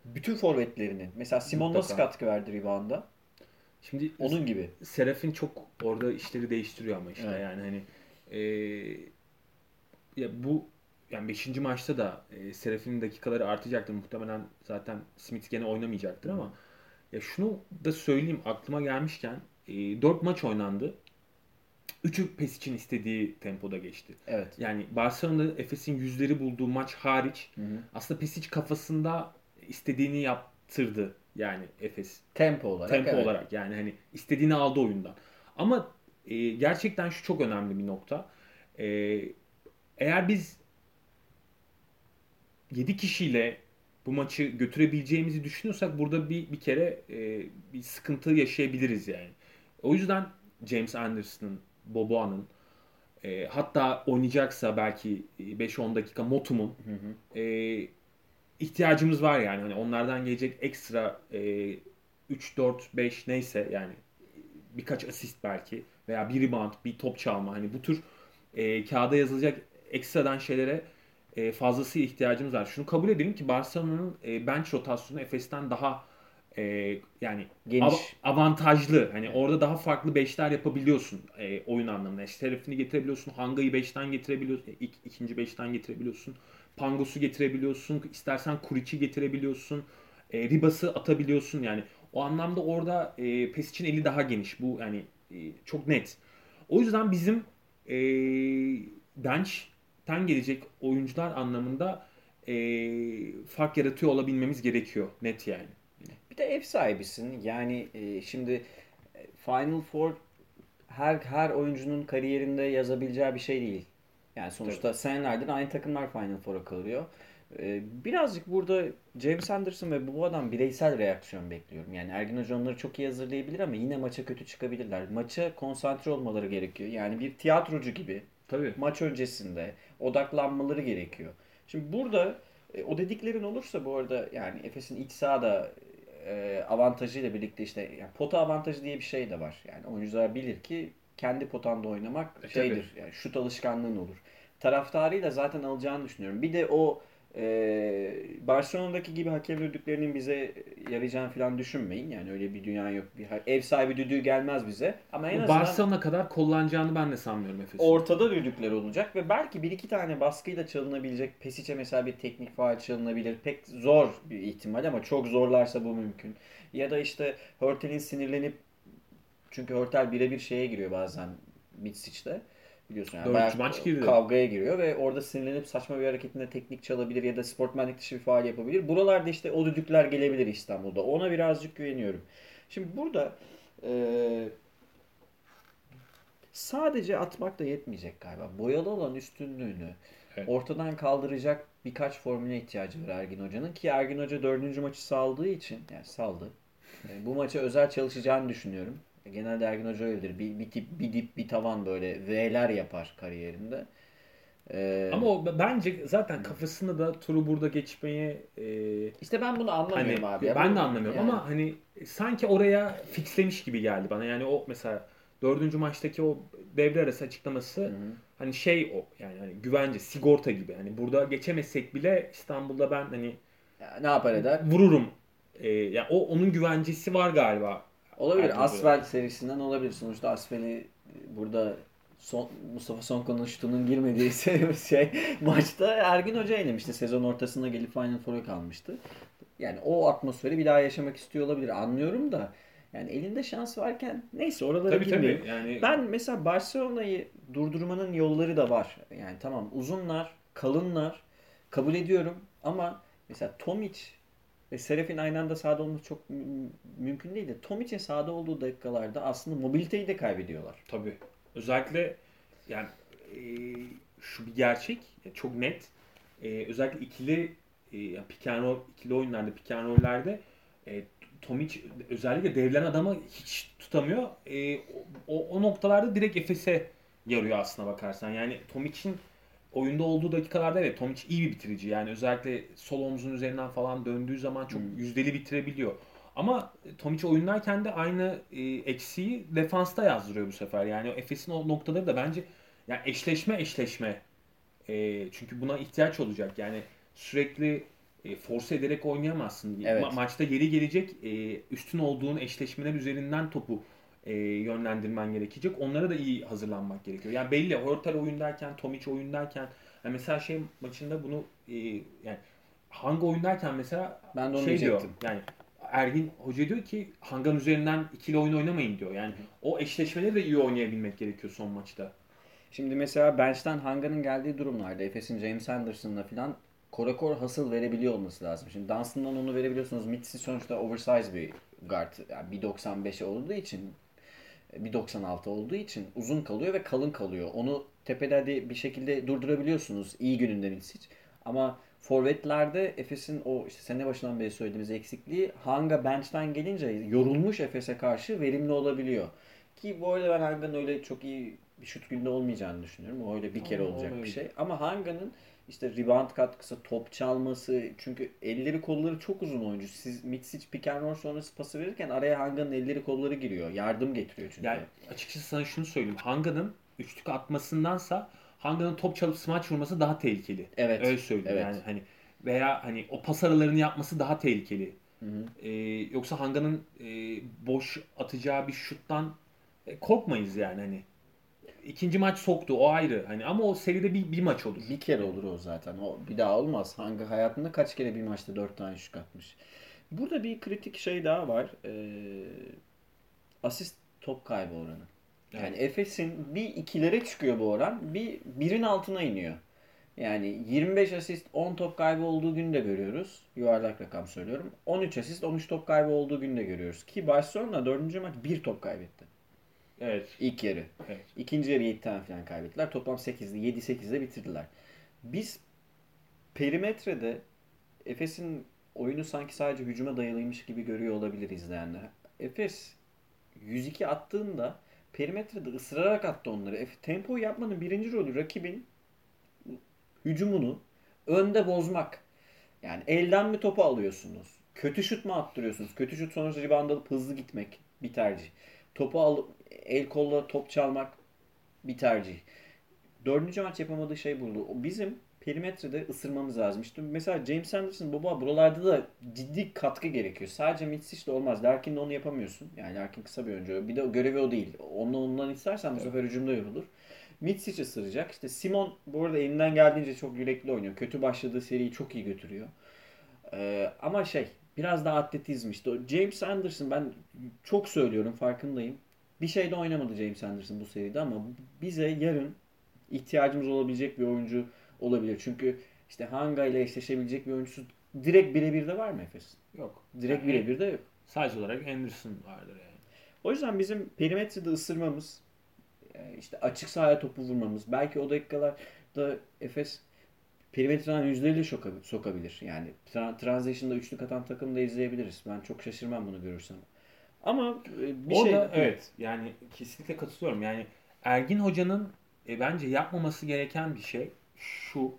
bütün forvetlerinin mesela Simon nasıl Mutlaka. katkı verdi rebound'a? Şimdi Onun gibi. Serafin çok orada işleri değiştiriyor ama işte Evet. yani hani e, ya bu yani 5. maçta da e, Seraf'in dakikaları artacaktır muhtemelen zaten Smith gene oynamayacaktır ama ya şunu da söyleyeyim aklıma gelmişken e, 4 maç oynandı. Üçü pes için istediği tempoda geçti. Evet. Yani Barcelona'da Efes'in yüzleri bulduğu maç hariç Hı hı. aslında Pesic kafasında istediğini yaptırdı yani Efes Tempo olarak. tempo evet. olarak yani hani istediğini aldı oyundan. Ama e, gerçekten şu çok önemli bir nokta. E, eğer biz 7 kişiyle bu maçı götürebileceğimizi düşünüyorsak burada bir bir kere e, bir sıkıntı yaşayabiliriz yani. O yüzden James Anderson'ın, Boboa'nın e, hatta oynayacaksa belki 5-10 dakika Motum'un Hı hı. e, ihtiyacımız var yani. Hani onlardan gelecek ekstra e, 3 4 5 neyse yani birkaç asist belki veya bir rebound, bir top çalma hani bu tür e, kağıda yazılacak ekstradan şeylere e, fazlasıyla ihtiyacımız var. Şunu kabul edelim ki Barcelona'nın e, bench rotasyonu Efes'ten daha e, yani Geniş. av- avantajlı. Hani orada daha farklı beşler yapabiliyorsun e, oyun anlamında. İşte Serafini getirebiliyorsun, Hanga'yı beşten getirebiliyorsun, ilk, ikinci beşten getirebiliyorsun. Pangos'u getirebiliyorsun, istersen Kuric'i getirebiliyorsun, e, Ribas'ı atabiliyorsun yani. O anlamda orada e, PES için eli daha geniş. Bu yani e, çok net. O yüzden bizim e, bench'ten gelecek oyuncular anlamında e, fark yaratıyor olabilmemiz gerekiyor net yani. Bir de ev sahibisin. Yani e, şimdi Final Four her her oyuncunun kariyerinde yazabileceği bir şey değil. Yani sonuçta senelerdir aynı takımlar Final Four'a kalıyor. E, birazcık burada James Anderson ve bu adam bireysel reaksiyon bekliyorum. Yani Ergin Hoca onları çok iyi hazırlayabilir ama yine maça kötü çıkabilirler. Maça konsantre olmaları gerekiyor. Yani bir tiyatrocu gibi Tabii. maç öncesinde odaklanmaları gerekiyor. Şimdi burada e, o dediklerin olursa bu arada yani Efes'in iç sahada e, avantajıyla birlikte işte yani pota avantajı diye bir şey de var. Yani oyuncular bilir ki kendi potanda oynamak E, şeydir. Yani şut alışkanlığın olur. Taraftarıyla zaten alacağını düşünüyorum. Bir de o e, Barcelona'daki gibi hakem düdüklerinin bize yarayacağını falan düşünmeyin. Yani öyle bir dünya yok. Bir ev sahibi düdüğü gelmez bize. Ama en azından Barcelona kadar kullanacağını ben de sanmıyorum Efes'in. ortada düdükler olacak ve belki bir iki tane baskıyla çalınabilecek Pesic'e mesela bir teknik faal çalınabilir. Pek zor bir ihtimal ama çok zorlarsa bu mümkün. Ya da işte Hörtel'in sinirlenip çünkü Hörtel birebir şeye giriyor bazen Mitsic'te. Biliyorsun yani bayağı maç girdi. kavgaya giriyor ve orada sinirlenip saçma bir hareketinde teknik çalabilir ya da sportmenlik dışı bir faal yapabilir. Buralarda işte o düdükler gelebilir İstanbul'da. Ona birazcık güveniyorum. Şimdi burada eee sadece atmak da yetmeyecek galiba. Boyalı olan üstünlüğünü Evet. ortadan kaldıracak birkaç formüle ihtiyacı var Ergin Hoca'nın. Ki Ergin Hoca dördüncü maçı saldığı için, yani saldı. E, Bu maça özel çalışacağını düşünüyorum. Genelde Ergin Hoca öyledir. Bir, bir tip, bir dip, bir tavan böyle V'ler yapar kariyerinde. E, Ama o bence zaten kafasında da turu burada geçmeye e, işte ben bunu anlamıyorum hani abi. ya. ben de anlamıyorum yani- ama hani sanki oraya fixlemiş gibi geldi bana. Yani o mesela dördüncü maçtaki o devre arası açıklaması Hı hı. hani şey o yani hani güvence, sigorta gibi. Hani burada geçemezsek bile İstanbul'da ben hani Ya ne yapar eder? vururum. E, yani o onun güvencesi var galiba. Olabilir. Hoca. Asfel serisinden olabilir. Sonuçta Asfel'i burada son, Mustafa Sonko'nun şutunun girmediği şey maçta Ergin Hoca elemişti. Sezon ortasında gelip Final Four'a kalmıştı. Yani o atmosferi bir daha yaşamak istiyor olabilir. Anlıyorum da yani elinde şans varken neyse oralara Tabii girmeyeyim. tabii. Yani Ben mesela Barcelona'yı durdurmanın yolları da var. Yani tamam uzunlar, kalınlar kabul ediyorum ama mesela Tomic ve Serafin aynı anda sahada olması çok mü- mümkün değil de Tomic'in sahada olduğu dakikalarda aslında mobiliteyi de kaybediyorlar. Tabii. Özellikle yani e, şu bir gerçek ya çok net. E, özellikle ikili e, yani roll, ikili oyunlarda, roll'lerde e, Tomic özellikle devlen adamı hiç tutamıyor. E, o, o noktalarda direkt Efes'e yarıyor aslına bakarsan. Yani Tomic'in oyunda olduğu dakikalarda evet Tomic iyi bir bitirici. Yani özellikle sol omzun üzerinden falan döndüğü zaman çok Hmm. yüzdeli bitirebiliyor. Ama Tomic oyundayken de aynı e, eksiği defansta yazdırıyor bu sefer. Yani o Efes'in o noktaları da bence yani eşleşme eşleşme. E, çünkü buna ihtiyaç olacak. Yani sürekli e, force ederek oynayamazsın. Evet. Ma- maçta yeri gelecek e, üstün olduğun eşleşmeler üzerinden topu e, yönlendirmen gerekecek. Onlara da iyi hazırlanmak gerekiyor. Yani belli Hörtel oyundayken, Tomic oyundayken yani mesela şey maçında bunu e, yani hangi oyundayken mesela Ben de onu şey diyor. diyecektim. Yani Ergin Hoca diyor ki Hangan üzerinden ikili oyun oynamayın diyor. Yani o eşleşmeleri de iyi oynayabilmek gerekiyor son maçta. Şimdi mesela bench'ten Hanga'nın geldiği durumlarda Efes'in James Anderson'la falan korakor hasıl verebiliyor olması lazım. Şimdi Dunstan'dan onu verebiliyorsunuz. Mitsi sonuçta oversize bir guard. Yani 1.95 olduğu için 1.96 olduğu için uzun kalıyor ve kalın kalıyor. Onu tepede de bir şekilde durdurabiliyorsunuz iyi gününde Mitsic. Ama forvetlerde Efes'in o işte sene başından beri söylediğimiz eksikliği Hanga bench'ten gelince yorulmuş Efes'e karşı verimli olabiliyor. Ki bu arada ben Hanga'nın öyle çok iyi bir şut günde olmayacağını düşünüyorum. O öyle bir kere Ama olacak o bir öyle. şey. Ama Hanga'nın işte rebound katkısı, top çalması çünkü elleri kolları çok uzun oyuncu. Siz Mitsic pick and roll sonrası pası verirken araya Hanga'nın elleri kolları giriyor. Yardım getiriyor çünkü. Yani açıkçası sana şunu söyleyeyim. Hanga'nın üçlük atmasındansa Hanga'nın top çalıp smaç vurması daha tehlikeli. Evet. Öyle söyleyeyim Evet. yani hani veya hani o pas aralarını yapması daha tehlikeli. Hı hı. Ee, yoksa Hanga'nın e, boş atacağı bir şuttan e, korkmayız yani hani. İkinci maç soktu o ayrı hani ama o seride bir, bir maç olur. Bir kere olur o zaten. O bir daha olmaz. Hangi hayatında kaç kere bir maçta dört tane şut atmış. Burada bir kritik şey daha var. Ee, asist top kaybı oranı. Yani Efes'in bir ikilere çıkıyor bu oran. Bir birin altına iniyor. Yani 25 asist 10 top kaybı olduğu günü de görüyoruz. Yuvarlak rakam söylüyorum. 13 asist 13 top kaybı olduğu günü de görüyoruz. Ki Barcelona 4. maç 1 top kaybetti. Evet. İlk yarı. Evet. İkinci yarı 7 tane falan kaybettiler. Toplam 8'de 7-8'de bitirdiler. Biz perimetrede Efes'in oyunu sanki sadece hücuma dayalıymış gibi görüyor olabilir izleyenler. Efes 102 attığında perimetrede ısırarak attı onları. Efe, tempo yapmanın birinci rolü rakibin hücumunu önde bozmak. Yani elden mi topu alıyorsunuz? Kötü şut mu attırıyorsunuz? Kötü şut sonuçta rebound alıp hızlı gitmek bir tercih. Topu alıp el kolla top çalmak bir tercih. Dördüncü maç yapamadığı şey buldu. O Bizim perimetrede ısırmamız lazım. İşte mesela James Anderson, Boba buralarda da ciddi katkı gerekiyor. Sadece Mitsic de olmaz. Larkin'le onu yapamıyorsun. Yani Larkin kısa bir oyuncu. Bir de görevi o değil. Ondan ondan istersen bu sefer hücumda yorulur. Mitsic ısıracak. İşte Simon bu arada elinden geldiğince çok yürekli oynuyor. Kötü başladığı seriyi çok iyi götürüyor. Ee, ama şey biraz daha atletizm işte. James Anderson ben çok söylüyorum farkındayım. Bir şeyde oynamadı James Anderson bu seride ama bize yarın ihtiyacımız olabilecek bir oyuncu olabilir. Çünkü işte Hanga ile eşleşebilecek bir oyuncusu direkt birebir de var mı Efes? Yok. Direkt Yani birebir de yok. Size olarak Anderson vardır yani. O yüzden bizim perimetrede ısırmamız, e, işte açık sahaya topu vurmamız, belki o dakikalarda Efes perimetreden yüzleriyle şoka- sokabilir. Yani tra- transition'da üçlük atan takım da izleyebiliriz. Ben çok şaşırmam bunu görürsem. Ama e, bir Orada şey... evet yani kesinlikle katılıyorum. Yani Ergin Hoca'nın e, bence yapmaması gereken bir şey şu.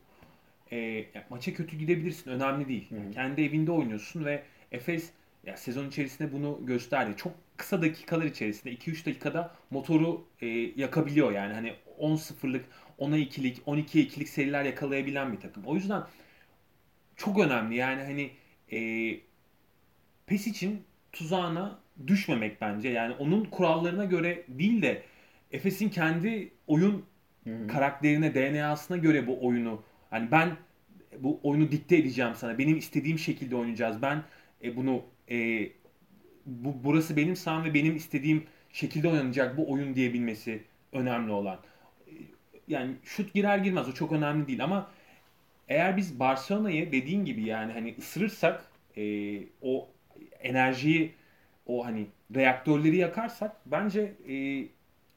E, maça kötü gidebilirsin önemli değil. Yani kendi evinde oynuyorsun ve Efes ya sezon içerisinde bunu gösterdi. Çok kısa dakikalar içerisinde 2-3 dakikada motoru e, yakabiliyor yani hani 10-0'lık 10'a 2'lik 12'ye 2'lik seriler yakalayabilen bir takım. O yüzden çok önemli yani hani e, PES için tuzağına düşmemek bence. Yani onun kurallarına göre değil de Efes'in kendi oyun Hı hı. karakterine, DNA'sına göre bu oyunu hani ben bu oyunu dikte edeceğim sana. Benim istediğim şekilde oynayacağız. Ben e, bunu e, bu burası benim saham ve benim istediğim şekilde oynanacak bu oyun diyebilmesi önemli olan. Yani şut girer girmez o çok önemli değil ama eğer biz Barcelona'yı dediğin gibi yani hani ısırırsak e, o enerjiyi o hani reaktörleri yakarsak bence e,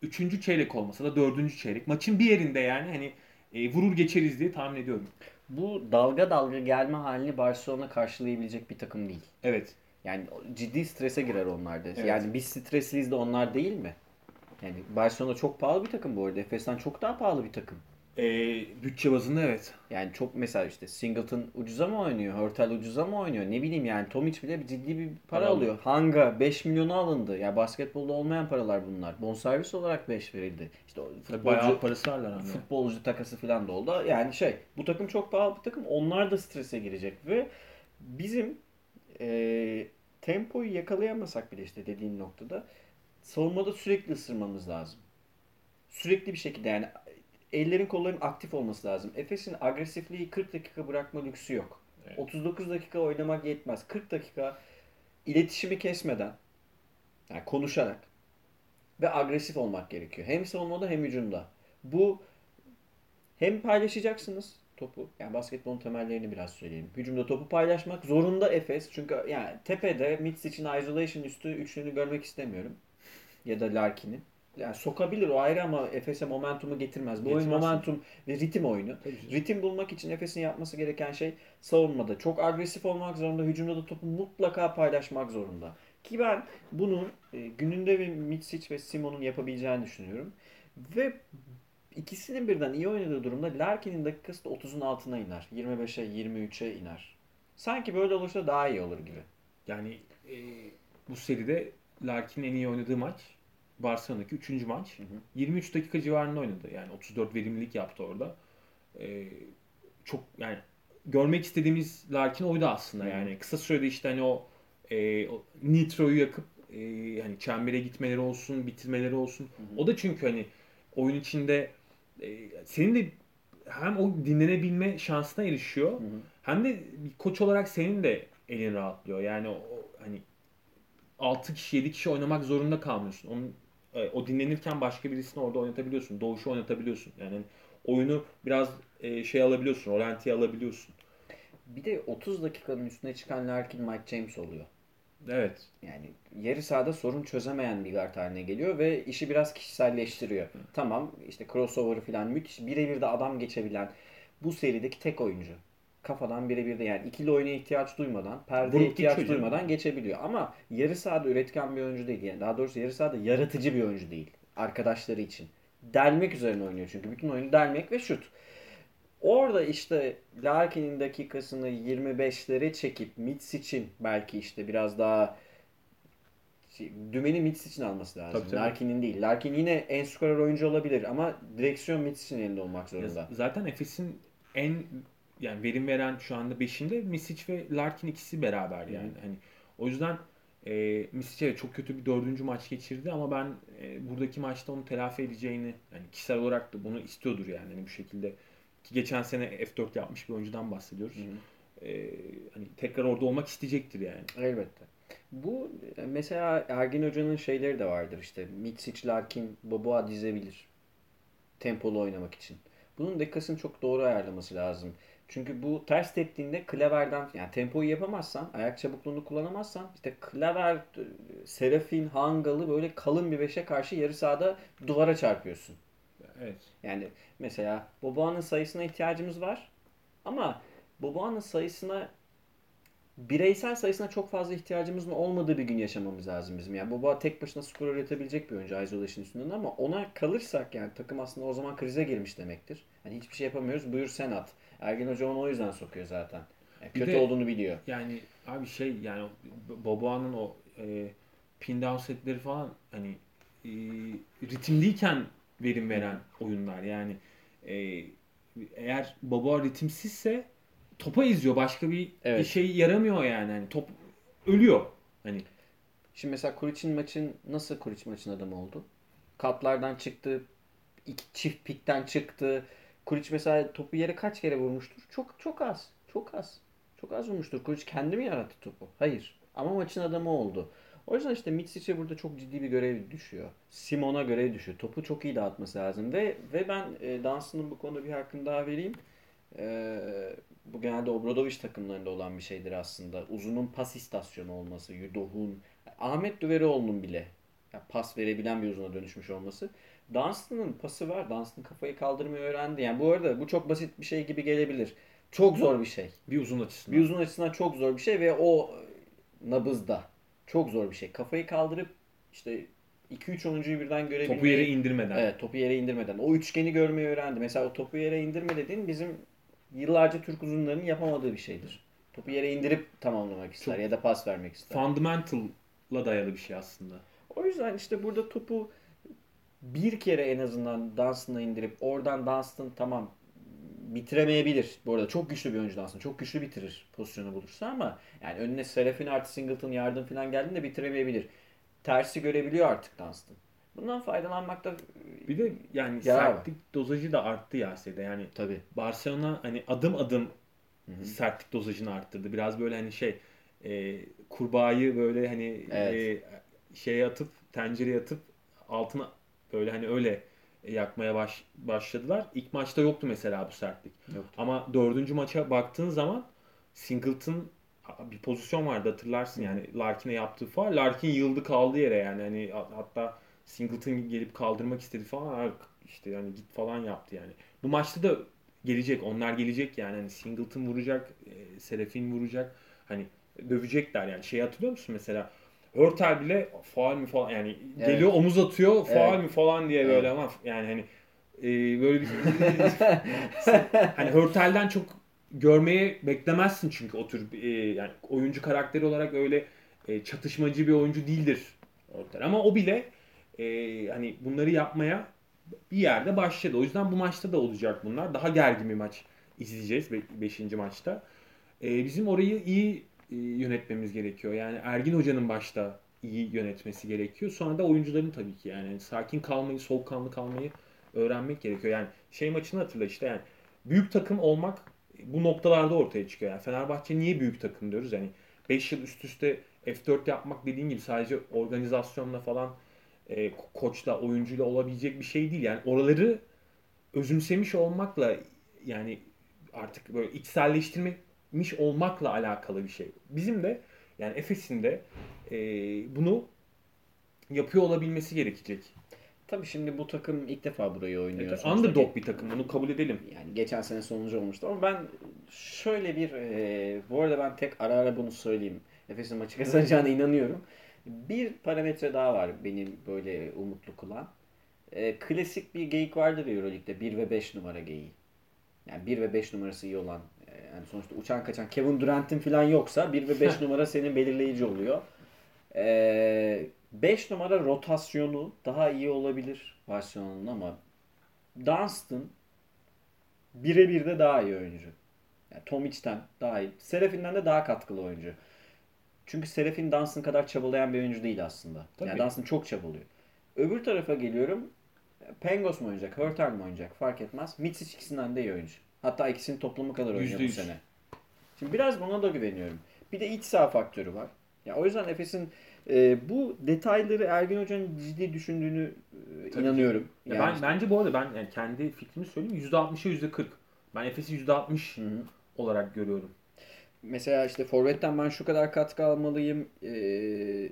üçüncü çeyrek olmasa da dördüncü çeyrek maçın bir yerinde yani hani e, vurur geçeriz diye tahmin ediyorum. Bu dalga dalga gelme halini Barcelona karşılayabilecek bir takım değil. Evet. Yani ciddi strese girer onlar da. Evet. Yani biz stresliyiz de onlar değil mi? Yani Barcelona çok pahalı bir takım bu arada. Efes'ten çok daha pahalı bir takım. E, bütçe bazında evet. Yani çok mesela işte Singleton ucuza mı oynuyor? Hurtel ucuza mı oynuyor? Ne bileyim yani Tomic bile ciddi bir para Para alıyor. Hanga 5 milyona alındı. Ya basketbolda olmayan paralar bunlar. Bonservis olarak 5 verildi. İşte futbolcu, Bayağı parası varlar ama. futbolcu takası falan da oldu. Yani şey bu takım çok pahalı bir takım. Onlar da strese girecek ve bizim e, tempoyu yakalayamasak bile işte dediğin noktada savunmada sürekli ısırmamız lazım. Sürekli bir şekilde yani ellerin kolların aktif olması lazım. Efes'in agresifliği 40 dakika bırakma lüksü yok. Evet. 39 dakika oynamak yetmez. 40 dakika iletişimi kesmeden yani konuşarak ve agresif olmak gerekiyor. Hem savunmada hem hücumda. Bu hem paylaşacaksınız topu. Yani basketbolun temellerini biraz söyleyeyim. Hücumda topu paylaşmak zorunda Efes. Çünkü yani tepede Mitsic'in isolation üstü üçlünü görmek istemiyorum. Ya da Larkin'i. Yani sokabilir o ayrı ama Efes'e momentumu getirmez. Bu oyun momentum ve ritim oyunu. Ritim bulmak için Efes'in yapması gereken şey savunmada çok agresif olmak zorunda, hücumda da topu mutlaka paylaşmak zorunda. Ki ben bunu e, gününde ve Mitsic ve Simon'un yapabileceğini düşünüyorum. Ve ikisinin birden iyi oynadığı durumda Larkin'in dakikası da 30'un altına iner. 25'e 23'e iner. Sanki böyle olursa daha iyi olur gibi. Yani e, bu seride Larkin'in en iyi oynadığı maç Barcelona'daki 3. maç. Hı hı. 23 dakika civarında oynadı. Yani 34 verimlilik yaptı orada. E, çok yani görmek istediğimiz Larkin oydu aslında Hı hı. yani. Kısa sürede işte hani o, e, o nitroyu yakıp e, hani çembere gitmeleri olsun, bitirmeleri olsun. hı. O da çünkü hani oyun içinde e, senin de hem o dinlenebilme şansına erişiyor. Hı hı. Hem de koç olarak senin de elin rahatlıyor. Yani o, 6 kişi 7 kişi oynamak zorunda kalmıyorsun. Onun e, o dinlenirken başka birisini orada oynatabiliyorsun. Doğuşu oynatabiliyorsun. Yani oyunu biraz e, şey alabiliyorsun, orantiyi alabiliyorsun. Bir de 30 dakikanın üstüne çıkan Larkin Mike James oluyor. Evet. Yani yarı sahada sorun çözemeyen bir guard haline geliyor ve işi biraz kişiselleştiriyor. Tamam işte crossover falan müthiş birebir de adam geçebilen bu serideki tek oyuncu. Kafadan birebir de yani ikili oyuna ihtiyaç duymadan, perdeye Vurup ihtiyaç geçiyor duymadan geçebiliyor. Ama yarı sahada üretken bir oyuncu değil. Yani daha doğrusu yarı sahada yaratıcı bir oyuncu değil. Arkadaşları için. Delmek üzerine oynuyor çünkü. Bütün oyunu delmek ve şut. Orada işte Larkin'in dakikasını 25'lere çekip Mitsic'in belki işte biraz daha şey, dümeni Mitsic'in alması lazım. Tabii, tabii. Larkin'in değil. Larkin yine en skorer oyuncu olabilir ama direksiyon Mitsic'in elinde olmak Ya zorunda. Zaten Efes'in en yani verim veren şu anda 5'inde Misic ve Larkin ikisi beraber yani. Hani o yüzden e, Misic evet çok kötü bir dördüncü maç geçirdi ama ben e, buradaki maçta onu telafi edeceğini yani kişisel olarak da bunu istiyordur yani Hani bu şekilde ki geçen sene F4 yapmış bir oyuncudan bahsediyoruz. E, hani tekrar orada olmak isteyecektir yani. Elbette. Bu e, mesela Ergin Hoca'nın şeyleri de vardır işte. Mitsic, Larkin, Boboa dizebilir. Tempolu oynamak için. Bunun dakikasını çok doğru ayarlaması lazım. Çünkü bu ters teptiğinde klaverden yani tempoyu yapamazsan, ayak çabukluğunu kullanamazsan işte klaver, Serafin, Hangalı böyle kalın bir beşe karşı yarı sahada duvara çarpıyorsun. Evet. Yani mesela Boboa'nın sayısına ihtiyacımız var. Ama Boboa'nın sayısına bireysel sayısına çok fazla ihtiyacımızın olmadığı bir gün yaşamamız lazım bizim. Yani Boboa tek başına skor üretebilecek bir oyuncu isolation üstünden ama ona kalırsak yani takım aslında o zaman krize girmiş demektir. Hani hiçbir şey yapamıyoruz. Buyur sen at. Ergin Hoca onu o yüzden sokuyor zaten. Yani kötü de- olduğunu biliyor. Yani abi şey yani Boboa'nın o e, pin down setleri falan hani e, ritimliyken verim veren oyunlar yani e, eğer Boboa ritimsizse topa izliyor başka bir Evet. şey yaramıyor yani hani top ölüyor hani Şimdi mesela Kuric'in maçın nasıl Kuric maçın adamı oldu? Katlardan çıktı, iki çift pikten çıktı. Kuric mesela topu yere kaç kere vurmuştur? Çok çok az. Çok az. Çok az vurmuştur. Kuric kendi mi yarattı topu? Hayır. Ama maçın adamı oldu. O yüzden işte Mitsic'e burada çok ciddi bir görev düşüyor. Simon'a görev düşüyor. Topu çok iyi dağıtması lazım. Ve ve ben e, Dunstan'ın bu konuda bir hakkını daha vereyim. E, bu genelde Obradoviç takımlarında olan bir şeydir aslında. Uzunun pas istasyonu olması, Yudoh'un, Ahmet Düverioğlu'nun bile ya pas verebilen bir uzuna dönüşmüş olması. Dunstan'ın pası var. Dunstan kafayı kaldırmayı öğrendi. Yani bu arada bu çok basit bir şey gibi gelebilir. Çok zor bir şey. bir uzun açısından. Bir uzun açısından çok zor bir şey ve o nabızda çok zor bir şey. Kafayı kaldırıp işte 2-3 oyuncuyu birden görebilmeyi. topu yere indirmeden. Evet topu yere indirmeden. O üçgeni görmeyi öğrendi. Mesela o topu yere indirme dediğin bizim yıllarca Türk uzunlarının yapamadığı bir şeydir. Topu yere indirip tamamlamak ister Çok- ya da pas vermek ister. Fundamental'la dayalı bir şey aslında. O yüzden işte burada topu bir kere en azından Dunstan'a indirip oradan Dunstan tamam bitiremeyebilir. Bu arada çok güçlü bir oyuncu Dunstan. Çok güçlü bitirir pozisyonu bulursa ama yani önüne Serafin artı Singleton yardım falan geldiğinde bitiremeyebilir. Tersi görebiliyor artık Dunstan. Bundan faydalanmakta Bir de yani Ya. sertlik dozajı da arttı ya Sede. Yani tabii. Barcelona hani adım adım Hı hı. sertlik dozajını arttırdı. Biraz böyle hani şey e, kurbağayı böyle hani Evet. e, şeye atıp tencereye atıp altına böyle hani öyle yakmaya baş, başladılar. İlk maçta yoktu mesela bu sertlik. Yoktu. Ama dördüncü maça baktığın zaman Singleton bir pozisyon vardı hatırlarsın yani Larkin'e yaptığı faul. Larkin yıldı kaldı yere yani hani hat- hatta Singleton gelip kaldırmak istedi falan işte yani git falan yaptı yani. Bu maçta da gelecek onlar gelecek yani hani Singleton vuracak, e, Serafin vuracak. Hani dövecekler yani. Şey hatırlıyor musun mesela Hörtel bile faul mü falan yani Evet. geliyor omuz atıyor faul Evet. mü falan diye böyle Evet. ama yani hani e, böyle bir hani Hörtel'den çok görmeye beklemezsin çünkü o tür e, yani oyuncu karakteri olarak öyle e, çatışmacı bir oyuncu değildir Hörtel. Ama o bile e, hani bunları yapmaya bir yerde başladı. O yüzden bu maçta da olacak bunlar. Daha gergin bir maç izleyeceğiz 5. maçta. E, bizim orayı iyi yönetmemiz gerekiyor. Yani Ergin Hoca'nın başta iyi yönetmesi gerekiyor. Sonra da oyuncuların tabii ki yani sakin kalmayı, soğukkanlı kalmayı öğrenmek gerekiyor. Yani şey maçını hatırla işte yani büyük takım olmak bu noktalarda ortaya çıkıyor. Yani Fenerbahçe niye büyük takım diyoruz? Yani 5 yıl üst üste F4 yapmak dediğin gibi sadece organizasyonla falan e, ko- koçla, oyuncuyla olabilecek bir şey değil. Yani oraları özümsemiş olmakla yani artık böyle içselleştirmiş olmakla alakalı bir şey. Bizim de yani Efes'in de e, bunu yapıyor olabilmesi gerekecek. Tabii şimdi bu takım ilk defa burayı oynuyor. Evet, underdog bir takım bunu kabul edelim. Yani geçen sene sonuncu olmuştu ama ben şöyle bir e, bu arada ben tek ara ara bunu söyleyeyim. Efes'in maçı kazanacağına inanıyorum. Bir parametre daha var benim böyle umutlu kılan. E, klasik bir geyik vardır Euroleague'de 1 ve 5 numara geyiği. Yani 1 ve 5 numarası iyi olan yani sonuçta uçan kaçan Kevin Durant'in falan yoksa 1 ve 5 numara senin belirleyici oluyor. E, 5 numara rotasyonu daha iyi olabilir Barcelona'nın ama Dunstan birebir de daha iyi oyuncu. Yani Tomic'ten daha iyi. Serafin'den de daha katkılı oyuncu. Çünkü Serafin Dunstan kadar çabalayan bir oyuncu değil aslında. Tabii. Yani Dunstan çok çabalıyor. Öbür tarafa geliyorum. Pengos mu oynayacak, Hurter mi oynayacak fark etmez. Mitsic ikisinden de iyi oyuncu. Hatta ikisinin toplamı kadar oynuyor Yüzde bu yüz. sene. Şimdi biraz buna da güveniyorum. Bir de iç saha faktörü var. Ya o yüzden Efes'in e, bu detayları Ergin Hoca'nın ciddi düşündüğünü e, Tabii inanıyorum. Ya Yani ben bence bu arada ben yani kendi fikrimi söyleyeyim %60'a %40. Ben Efes'i %60 Hı hı. olarak görüyorum. Mesela işte forvetten ben şu kadar katkı almalıyım. Ee,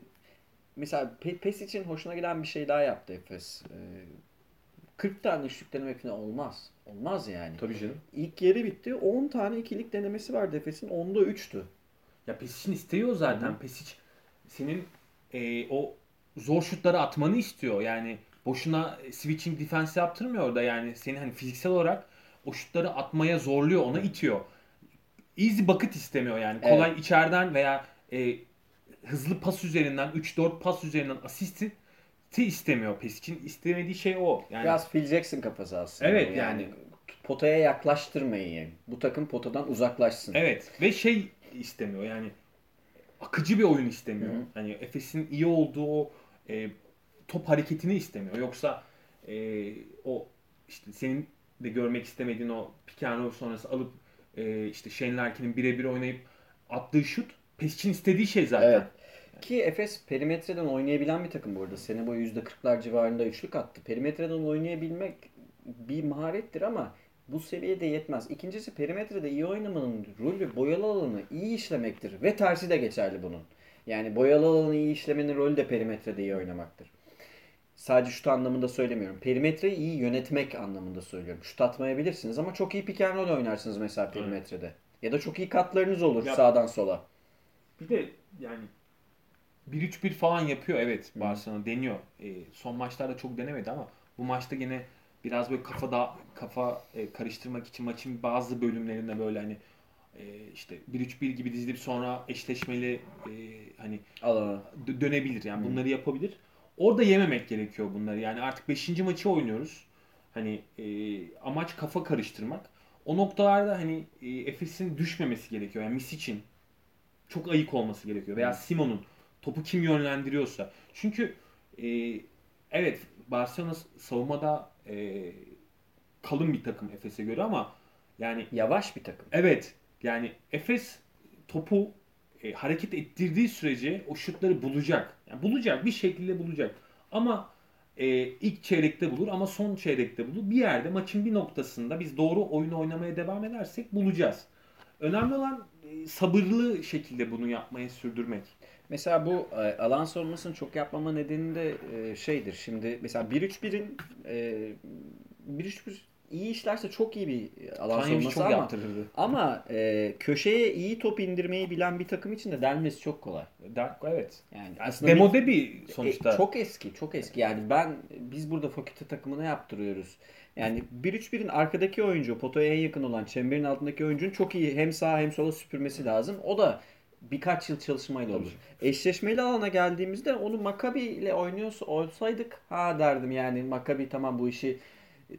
mesela Pe- PES için hoşuna giden bir şey daha yaptı Efes. Ee, 40 tane üçlük denemek falan olmaz. Olmaz yani. Tabii canım. İlk yarı bitti. 10 tane ikilik denemesi vardı Efes'in. Onda 3'tü. Ya Pesic'in istiyor zaten. Pesic senin e, o zor şutları atmanı istiyor. Yani boşuna switching defense yaptırmıyor da yani seni hani fiziksel olarak o şutları atmaya zorluyor, ona itiyor. Easy bucket istemiyor yani. Kolay içeriden veya e, hızlı pas üzerinden 3-4 pas üzerinden asisti ti istemiyor Pesic'in istemediği şey o. Yani Biraz Phil Jackson kafası aslında. Evet, yani. yani. Potaya yaklaştırmayın. Bu takım potadan uzaklaşsın. Evet ve şey istemiyor yani akıcı bir oyun istemiyor. Hı hı. Hani Efes'in iyi olduğu e, top hareketini istemiyor. Yoksa e, o işte senin de görmek istemediğin o roll sonrası alıp e, işte Shane Larkin'in birebir oynayıp attığı şut Pesic'in istediği şey zaten. Evet. Ki Efes perimetreden oynayabilen bir takım bu arada. Sene boyu %40'lar civarında üçlük attı. Perimetreden oynayabilmek bir maharettir ama bu seviyede yetmez. İkincisi perimetrede iyi oynamanın rolü boyalı alanı iyi işlemektir. Ve tersi de geçerli bunun. Yani boyalı alanı iyi işlemenin rolü de perimetrede iyi oynamaktır. Sadece şut anlamında söylemiyorum. Perimetreyi iyi yönetmek anlamında söylüyorum. Şut atmayabilirsiniz ama çok iyi pick and roll oynarsınız mesela perimetrede. Ya da çok iyi katlarınız olur Ya- sağdan sola. Bir de yani 1-3-1 falan yapıyor evet Barcelona deniyor. E, son maçlarda çok denemedi ama bu maçta gene biraz böyle kafada kafa e, karıştırmak için maçın bazı bölümlerinde böyle hani e, işte 1-3-1 gibi dizilip sonra eşleşmeli e, hani dö- dönebilir yani bunları yapabilir. Orada yememek gerekiyor bunları. Yani artık 5. maçı oynuyoruz. Hani e, amaç kafa karıştırmak. O noktalarda hani e, Efes'in düşmemesi gerekiyor. Yani Misic'in çok ayık olması gerekiyor. Veya Simon'un topu kim yönlendiriyorsa. Çünkü e, evet Barcelona savunmada e, kalın bir takım Efes'e göre ama yani Yavaş bir takım. Evet. Yani Efes topu e, hareket ettirdiği sürece o şutları bulacak. Yani bulacak. Bir şekilde bulacak. Ama e, ilk çeyrekte bulur ama son çeyrekte bulur. Bir yerde maçın bir noktasında biz doğru oyunu oynamaya devam edersek bulacağız. Önemli olan e, sabırlı şekilde bunu yapmayı sürdürmek. Mesela bu e, alan savunmasını çok yapmama nedeni de e, şeydir. Şimdi mesela 1-3-1'in e, 1-3-1 iyi işlerse çok iyi bir alan Tanyevic savunması çok ama yaptırırdı. ama e, köşeye iyi top indirmeyi bilen bir takım için de delmesi çok kolay. Evet. Yani aslında demode bir bir- sonuçta. e, çok eski, çok eski. Yani ben biz burada fakülte takımına yaptırıyoruz. Yani 1-3-1'in arkadaki oyuncu, potaya en yakın olan çemberin altındaki oyuncunun çok iyi hem sağa hem sola süpürmesi lazım. O da birkaç yıl çalışmayla olur. Eşleşmeli alana geldiğimizde onu Maccabi ile oynuyorsa olsaydık ha derdim yani Maccabi tamam bu işi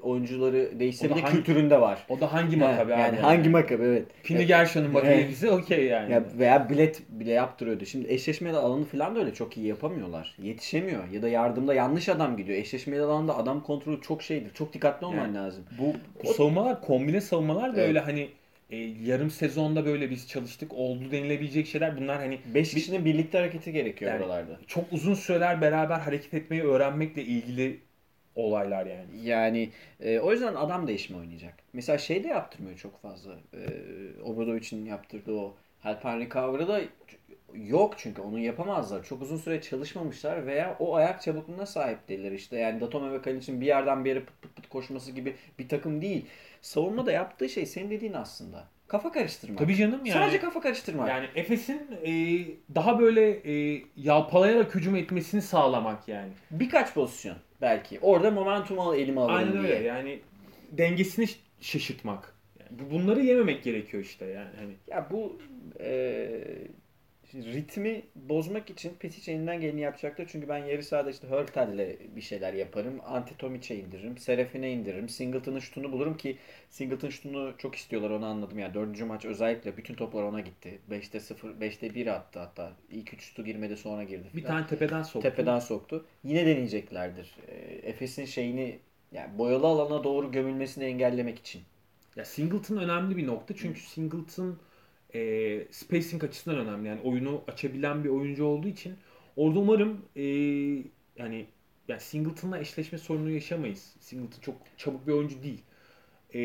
oyuncuları hangi- kültüründe var. O da hangi Ha, makabe abi? yani hangi Maccabi evet. Pini Gershon'un makabisi okey yani. ya veya bilet bile yaptırıyordu. Şimdi eşleşmeli alanı falan da öyle çok iyi yapamıyorlar. Yetişemiyor. Ya da yardımda yanlış adam gidiyor. Eşleşmeli alanda adam kontrolü çok şeydir. Çok dikkatli olman Yani lazım. Bu, bu savunmalar, kombine savunmalar da Evet. öyle hani e, yarım sezonda böyle biz çalıştık oldu denilebilecek şeyler. Bunlar hani 5 kişinin birlikte hareketi gerekiyor Yani- oralarda. çok uzun süreler beraber hareket etmeyi öğrenmekle ilgili olaylar yani. Yani e, o yüzden adam değişme oynayacak. Mesela şey de yaptırmıyor çok fazla. E, Obradovic'in yaptırdığı o and recover'ı da yok çünkü onu yapamazlar. Çok uzun süre çalışmamışlar veya o ayak çabukluğuna sahip değiller işte. Yani Datome ve Kalic'in bir yerden bir yere pıt pıt pıt koşması gibi bir takım değil. Savunmada yaptığı şey senin dediğin aslında. Kafa karıştırmak. Tabii canım yani. Sadece kafa karıştırmak. Yani Efes'in e, daha böyle e, yalpalayarak hücum etmesini sağlamak yani. Birkaç pozisyon belki. Orada momentumu elime alırım Aynen diye. öyle yani dengesini şaşırtmak. Yani bu- bunları yememek gerekiyor işte yani. Hani Ya bu e, ritmi bozmak için Petic elinden geleni yapacaktır. Çünkü ben yarı sahada işte Hurtel'le bir şeyler yaparım. Antitomic'e indiririm. Serafine indiririm. Singleton'ın şutunu bulurum ki Singleton şutunu çok istiyorlar onu anladım. Yani dördüncü maç özellikle bütün toplar ona gitti. 5'te 0, 5'te 1 attı hatta. İlk üç şutu girmedi sonra girdi. bir tane tepeden soktu. Tepeden soktu. Yine deneyeceklerdir. E, Efes'in şeyini yani boyalı alana doğru gömülmesini engellemek için. Ya Singleton önemli bir nokta çünkü Singleton e, spacing açısından önemli. Yani oyunu açabilen bir oyuncu olduğu için orada umarım e, yani yani Singleton'la eşleşme sorunu yaşamayız. Singleton çok çabuk bir oyuncu değil. E,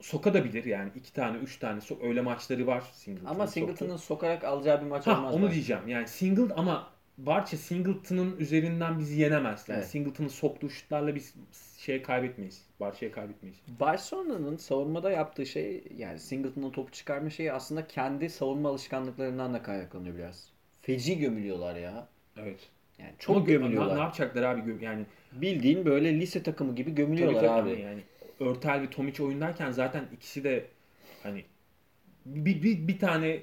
sokabilir yani iki tane, üç tane sok öyle maçları var Singleton'ın. Ama. Singleton'ın sokarak alacağı bir maç Ha, olmaz. onu bence. diyeceğim. Yani single ama Barça Singleton'ın üzerinden bizi yenemez. Yani Evet. Singleton'ın soktuğu şutlarla biz şeye kaybetmeyiz. Barça'ya kaybetmeyiz. Barcelona'nın savunmada yaptığı şey yani Singleton'dan topu çıkarma şeyi aslında kendi savunma alışkanlıklarından da kaynaklanıyor biraz. Feci gömülüyorlar ya. Evet. Yani çok Ama gö- gömülüyorlar. Ne, ne yapacaklar abi? Yani Bildiğin böyle lise takımı gibi gömülüyorlar tabii, abi. tabii yani Örtel ve Tomic oyundayken zaten ikisi de hani bir, bir, bir tane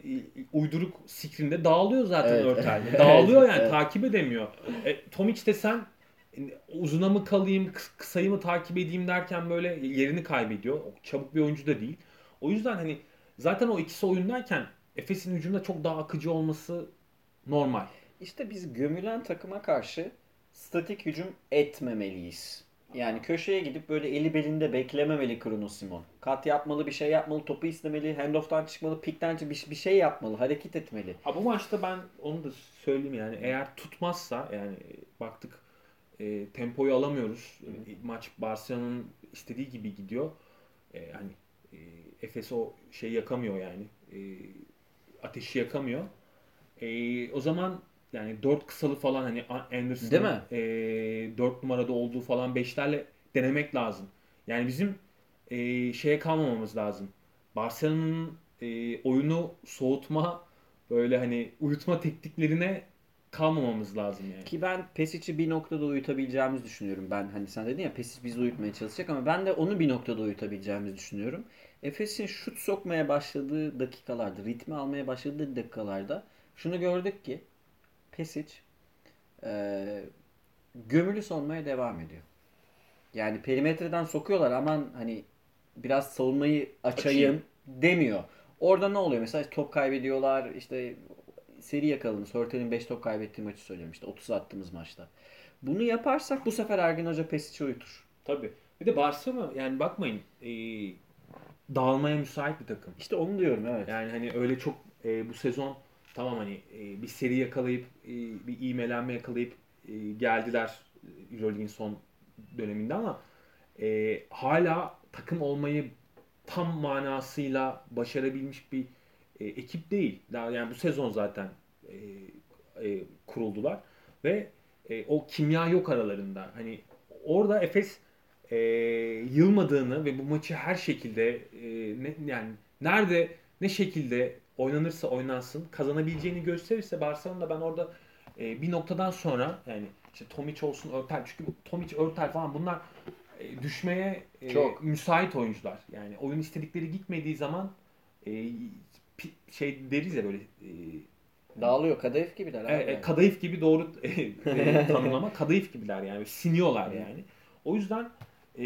uyduruk screen'de dağılıyor zaten Evet. Örtel. Dağılıyor yani Evet. takip edemiyor. E, Tomic de sen uzuna mı kalayım, kıs- kısayı mı takip edeyim derken böyle yerini kaybediyor. O Çabuk bir oyuncu da değil. O yüzden hani zaten o ikisi oyundayken Efes'in hücumda çok daha akıcı olması normal. İşte biz gömülen takıma karşı statik hücum etmemeliyiz. Yani köşeye gidip böyle eli belinde beklememeli Bruno Simon. Kat yapmalı, bir şey yapmalı, topu istemeli, handoff'tan çıkmalı, pikten çık- bir, bir şey yapmalı, hareket etmeli. Ha bu maçta ben onu da söyleyeyim yani eğer tutmazsa yani baktık e, tempoyu alamıyoruz. E, maç Barcelona'nın istediği gibi gidiyor. E, hani e, Efes o şey yakamıyor yani. E, ateşi yakamıyor. E, o zaman yani 4 kısalı falan hani Anderson'ın Değil mi? e, 4 numarada olduğu falan beşlerle denemek lazım. Yani bizim e, şeye kalmamamız lazım. Barcelona'nın e, oyunu soğutma böyle hani uyutma tekniklerine kalmamamız lazım yani. Ki ben Pesic'i bir noktada uyutabileceğimizi düşünüyorum. Ben hani sen dedin ya Pesic bizi uyutmaya çalışacak ama ben de onu bir noktada uyutabileceğimizi düşünüyorum. Efes'in şut sokmaya başladığı dakikalarda, ritmi almaya başladığı dakikalarda şunu gördük ki Pesic eee gömülü sonmaya devam ediyor. Yani perimetreden sokuyorlar aman hani biraz savunmayı açayım, Açayım. demiyor. Orada ne oluyor? Mesela top kaybediyorlar. işte seri yakaladınız. Hörtel'in 5 top kaybettiği maçı söylemişti. 30 attığımız maçta. Bunu yaparsak bu sefer Ergin Hoca Pesic'i uyutur. Tabii. Bir de Barcelona yani bakmayın e, dağılmaya müsait bir takım. İşte onu diyorum evet. Yani hani öyle çok e, bu sezon tamam hani e, bir seri yakalayıp e, bir iğmelenme yakalayıp e, geldiler Euroleague'in son döneminde ama e, hala takım olmayı tam manasıyla başarabilmiş bir e, ekip değil. Yani bu sezon zaten e, e, kuruldular ve e, o kimya yok aralarında. Hani orada Efes e, yılmadığını ve bu maçı her şekilde e, ne, yani nerede ne şekilde oynanırsa oynansın kazanabileceğini gösterirse Barcelona ben orada e, bir noktadan sonra yani işte Tomic olsun Örtel çünkü Tomic Örtel falan bunlar e, düşmeye e, Çok. müsait oyuncular. Yani oyun istedikleri gitmediği zaman e, şey deriz ya böyle e, Dağılıyor. Kadayıf gibiler e, e, kadayıf gibi doğru e, e, tanımlama. Kadayıf gibiler yani. Siniyorlar yani. O yüzden e,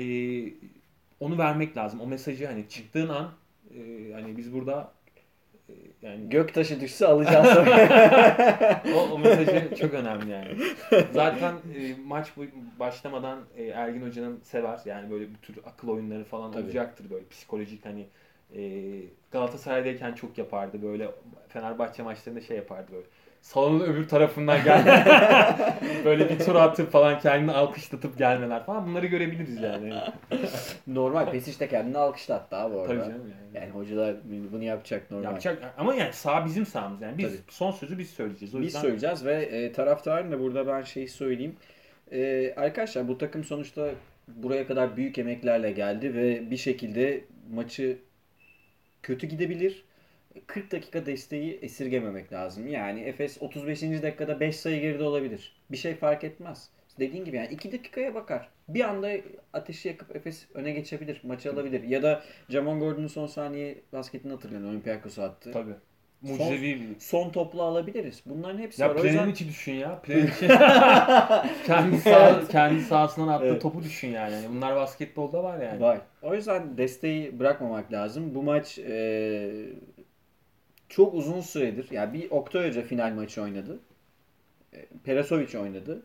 onu vermek lazım. O mesajı hani çıktığın an e, hani biz burada e, yani Göktaşı düşse alacağız o, o mesajı çok önemli yani. Zaten e, maç başlamadan e, Ergin Hoca'nın sever yani böyle bu tür akıl oyunları falan Tabii. olacaktır böyle psikolojik hani e, Galatasaray'dayken çok yapardı böyle Fenerbahçe maçlarında şey yapardı böyle. Salonun öbür tarafından gelme. böyle bir tur atıp falan kendini alkışlatıp gelmeler falan. Bunları görebiliriz yani. Normal Pesic de kendini alkışlattı abi orada. Tabii canım yani. Yani hocalar bunu yapacak normal. Yapacak ama yani sağ bizim sahamız yani. Biz Tabii. son sözü biz söyleyeceğiz. O Biz yüzden söyleyeceğiz ve e, taraftarın da burada ben şeyi söyleyeyim. E, arkadaşlar bu takım sonuçta buraya kadar büyük emeklerle geldi ve bir şekilde maçı kötü gidebilir. 40 dakika desteği esirgememek lazım. Yani Efes 35. dakikada 5 sayı geride olabilir. Bir şey fark etmez. Dediğin gibi yani 2 dakikaya bakar. Bir anda ateşi yakıp Efes öne geçebilir. Maçı alabilir. Ya da Jamon Gordon'un son saniye basketini hatırlayın. Olympiakos'a attı. tabii. Mucizevi bir Son topla alabiliriz. Bunların hepsi Ya var. O yüzden- Planic düşün ya. Planic kendi sağ, kendi sahasından attığı Evet. topu düşün yani. Yani Bunlar basketbolda var yani. Var. O yüzden desteği bırakmamak lazım. Bu maç e, çok uzun süredir. Yani bir Oktay Hoca final maçı oynadı. E, Perasovic oynadı.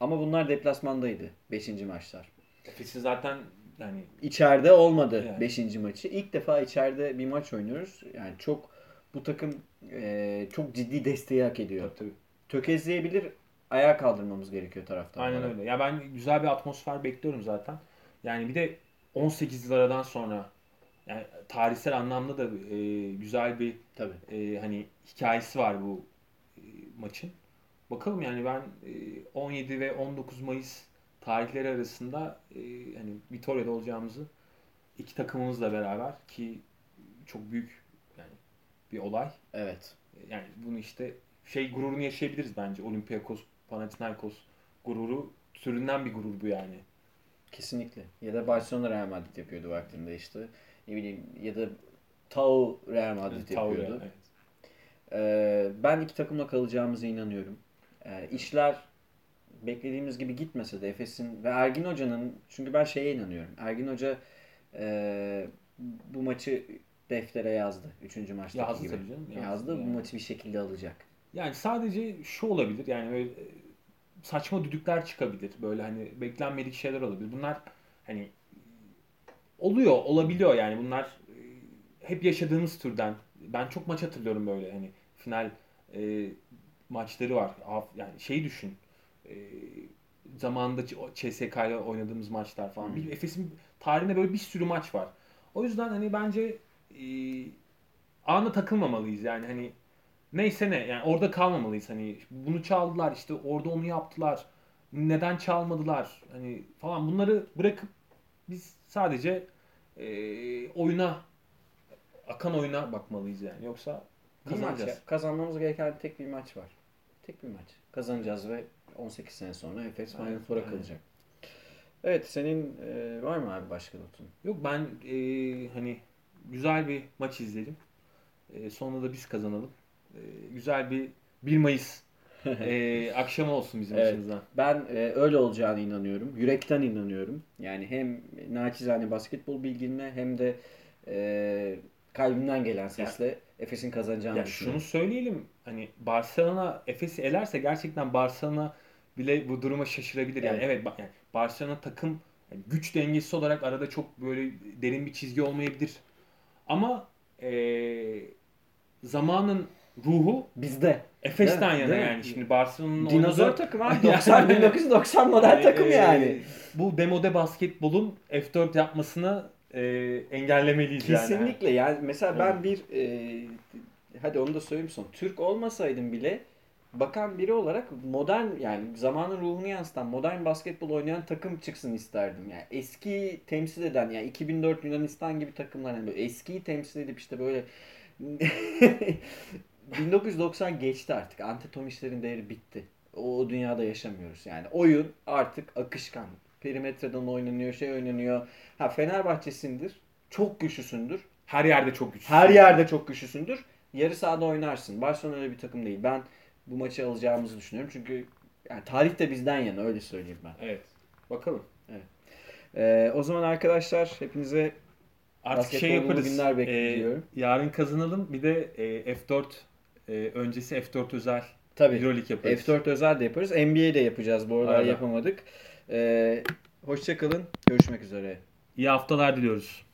Ama bunlar deplasmandaydı 5. maçlar. Efes'in zaten yani İçeride olmadı Yani. 5. maçı. İlk defa içeride bir maç oynuyoruz. Yani çok bu takım e, çok ciddi desteği hak ediyor. tabii, tabii. Tökezleyebilir, ayağa kaldırmamız gerekiyor taraftan. Aynen öyle. Ya ben güzel bir atmosfer bekliyorum zaten. Yani bir de 18 liradan sonra yani tarihsel anlamda da e, güzel bir Tabii. e, hani hikayesi var bu e, maçın. Bakalım yani ben e, 17 ve 19 Mayıs tarihleri arasında e, hani Vitoria'da olacağımızı iki takımımızla beraber ki çok büyük yani bir olay. Evet. Yani bunu işte şey gururunu yaşayabiliriz bence. Olympiakos, Panathinaikos gururu türünden bir gurur bu yani. Kesinlikle. Ya da Barcelona Real Madrid yapıyordu vaktinde işte. Ne bileyim ya da Tau Real Madrid Tavır yapıyordu. evet. Ee, ben iki takımla kalacağımıza inanıyorum. Ee, işler beklediğimiz gibi gitmese de Efes'in ve Ergin Hoca'nın çünkü ben şeye inanıyorum. Ergin Hoca e, bu maçı deftere yazdı. Üçüncü maçtaki Yazdı gibi. tabii canım, yazdı Yazdı. Bu yani. maçı bir şekilde alacak. Yani sadece şu olabilir yani böyle e, saçma düdükler çıkabilir. Böyle hani beklenmedik şeyler olabilir. Bunlar hani oluyor, olabiliyor yani bunlar e, hep yaşadığımız türden. Ben çok maç hatırlıyorum böyle hani final e, maçları var. Yani şey düşün. E, zamanında CSK ile oynadığımız maçlar falan. Bir Efes'in tarihinde böyle bir sürü maç var. O yüzden hani bence e, ana takılmamalıyız yani hani neyse ne yani orada kalmamalıyız hani bunu çaldılar işte orada onu yaptılar neden çalmadılar hani falan bunları bırakıp biz sadece e, oyuna akan oyuna bakmalıyız yani yoksa Bir maç kazanacağız. ya. Kazanmamız gereken tek bir maç var. Tek bir maç. Kazanacağız ve 18 sene sonra Efes Final Four'a kalacak. Evet senin e, var mı abi başka notun? Yok ben e, hani güzel bir maç izledim. E, sonunda da biz kazanalım. E, güzel bir 1 Mayıs e, akşamı olsun bizim Evet. açımızdan. Ben e, öyle olacağını inanıyorum. Yürekten inanıyorum. Yani hem naçizane basketbol bilginle hem de e, kalbimden gelen sesle Efes'in kazanacağını Ya düşünüyorum. şunu söyleyelim hani Barcelona Efes'i elerse gerçekten Barcelona bile bu duruma şaşırabilir. Yani Evet. evet, yani Barcelona takım yani güç dengesi olarak arada çok böyle derin bir çizgi olmayabilir. Ama eee, zamanın ruhu Bizde. Efes'ten yana Değil mi? yani. Şimdi Barcelona'nın Dinozor oynadığı- takım abi. 90, 1990 model takım yani. Bu demode basketbolun F4 yapmasını eee, engellemeliyiz yani. Kesinlikle yani mesela ben bir e, hadi onu da söyleyeyim son. Türk olmasaydım bile bakan biri olarak modern yani zamanın ruhunu yansıtan modern basketbol oynayan takım çıksın isterdim. Yani eski temsil eden yani 2004 Yunanistan gibi takımlar yani eskiyi temsil edip işte böyle 1990 geçti artık. Antetomişlerin değeri bitti. O, o dünyada yaşamıyoruz yani. Oyun artık akışkan. Perimetreden oynanıyor, şey oynanıyor. Ha Fenerbahçesindir. Çok güçlüsündür. Her yerde çok güçlü. Her yerde çok güçlüsündür. Yarı sahada oynarsın. Barcelona öyle bir takım değil. Ben bu maçı alacağımızı düşünüyorum. Çünkü yani tarih de bizden yana öyle söyleyeyim ben. Evet. Bakalım. Ee, o zaman arkadaşlar hepinize Artık şey yaparız. günler bekliyorum. Ee, yarın kazanalım. Bir de e, F4 e, öncesi F4 özel tabii Euroleague yaparız. F4 özel de yaparız. NBA de yapacağız. Bu aralar yapamadık. Ee, hoşça kalın. Görüşmek üzere. İyi haftalar diliyoruz.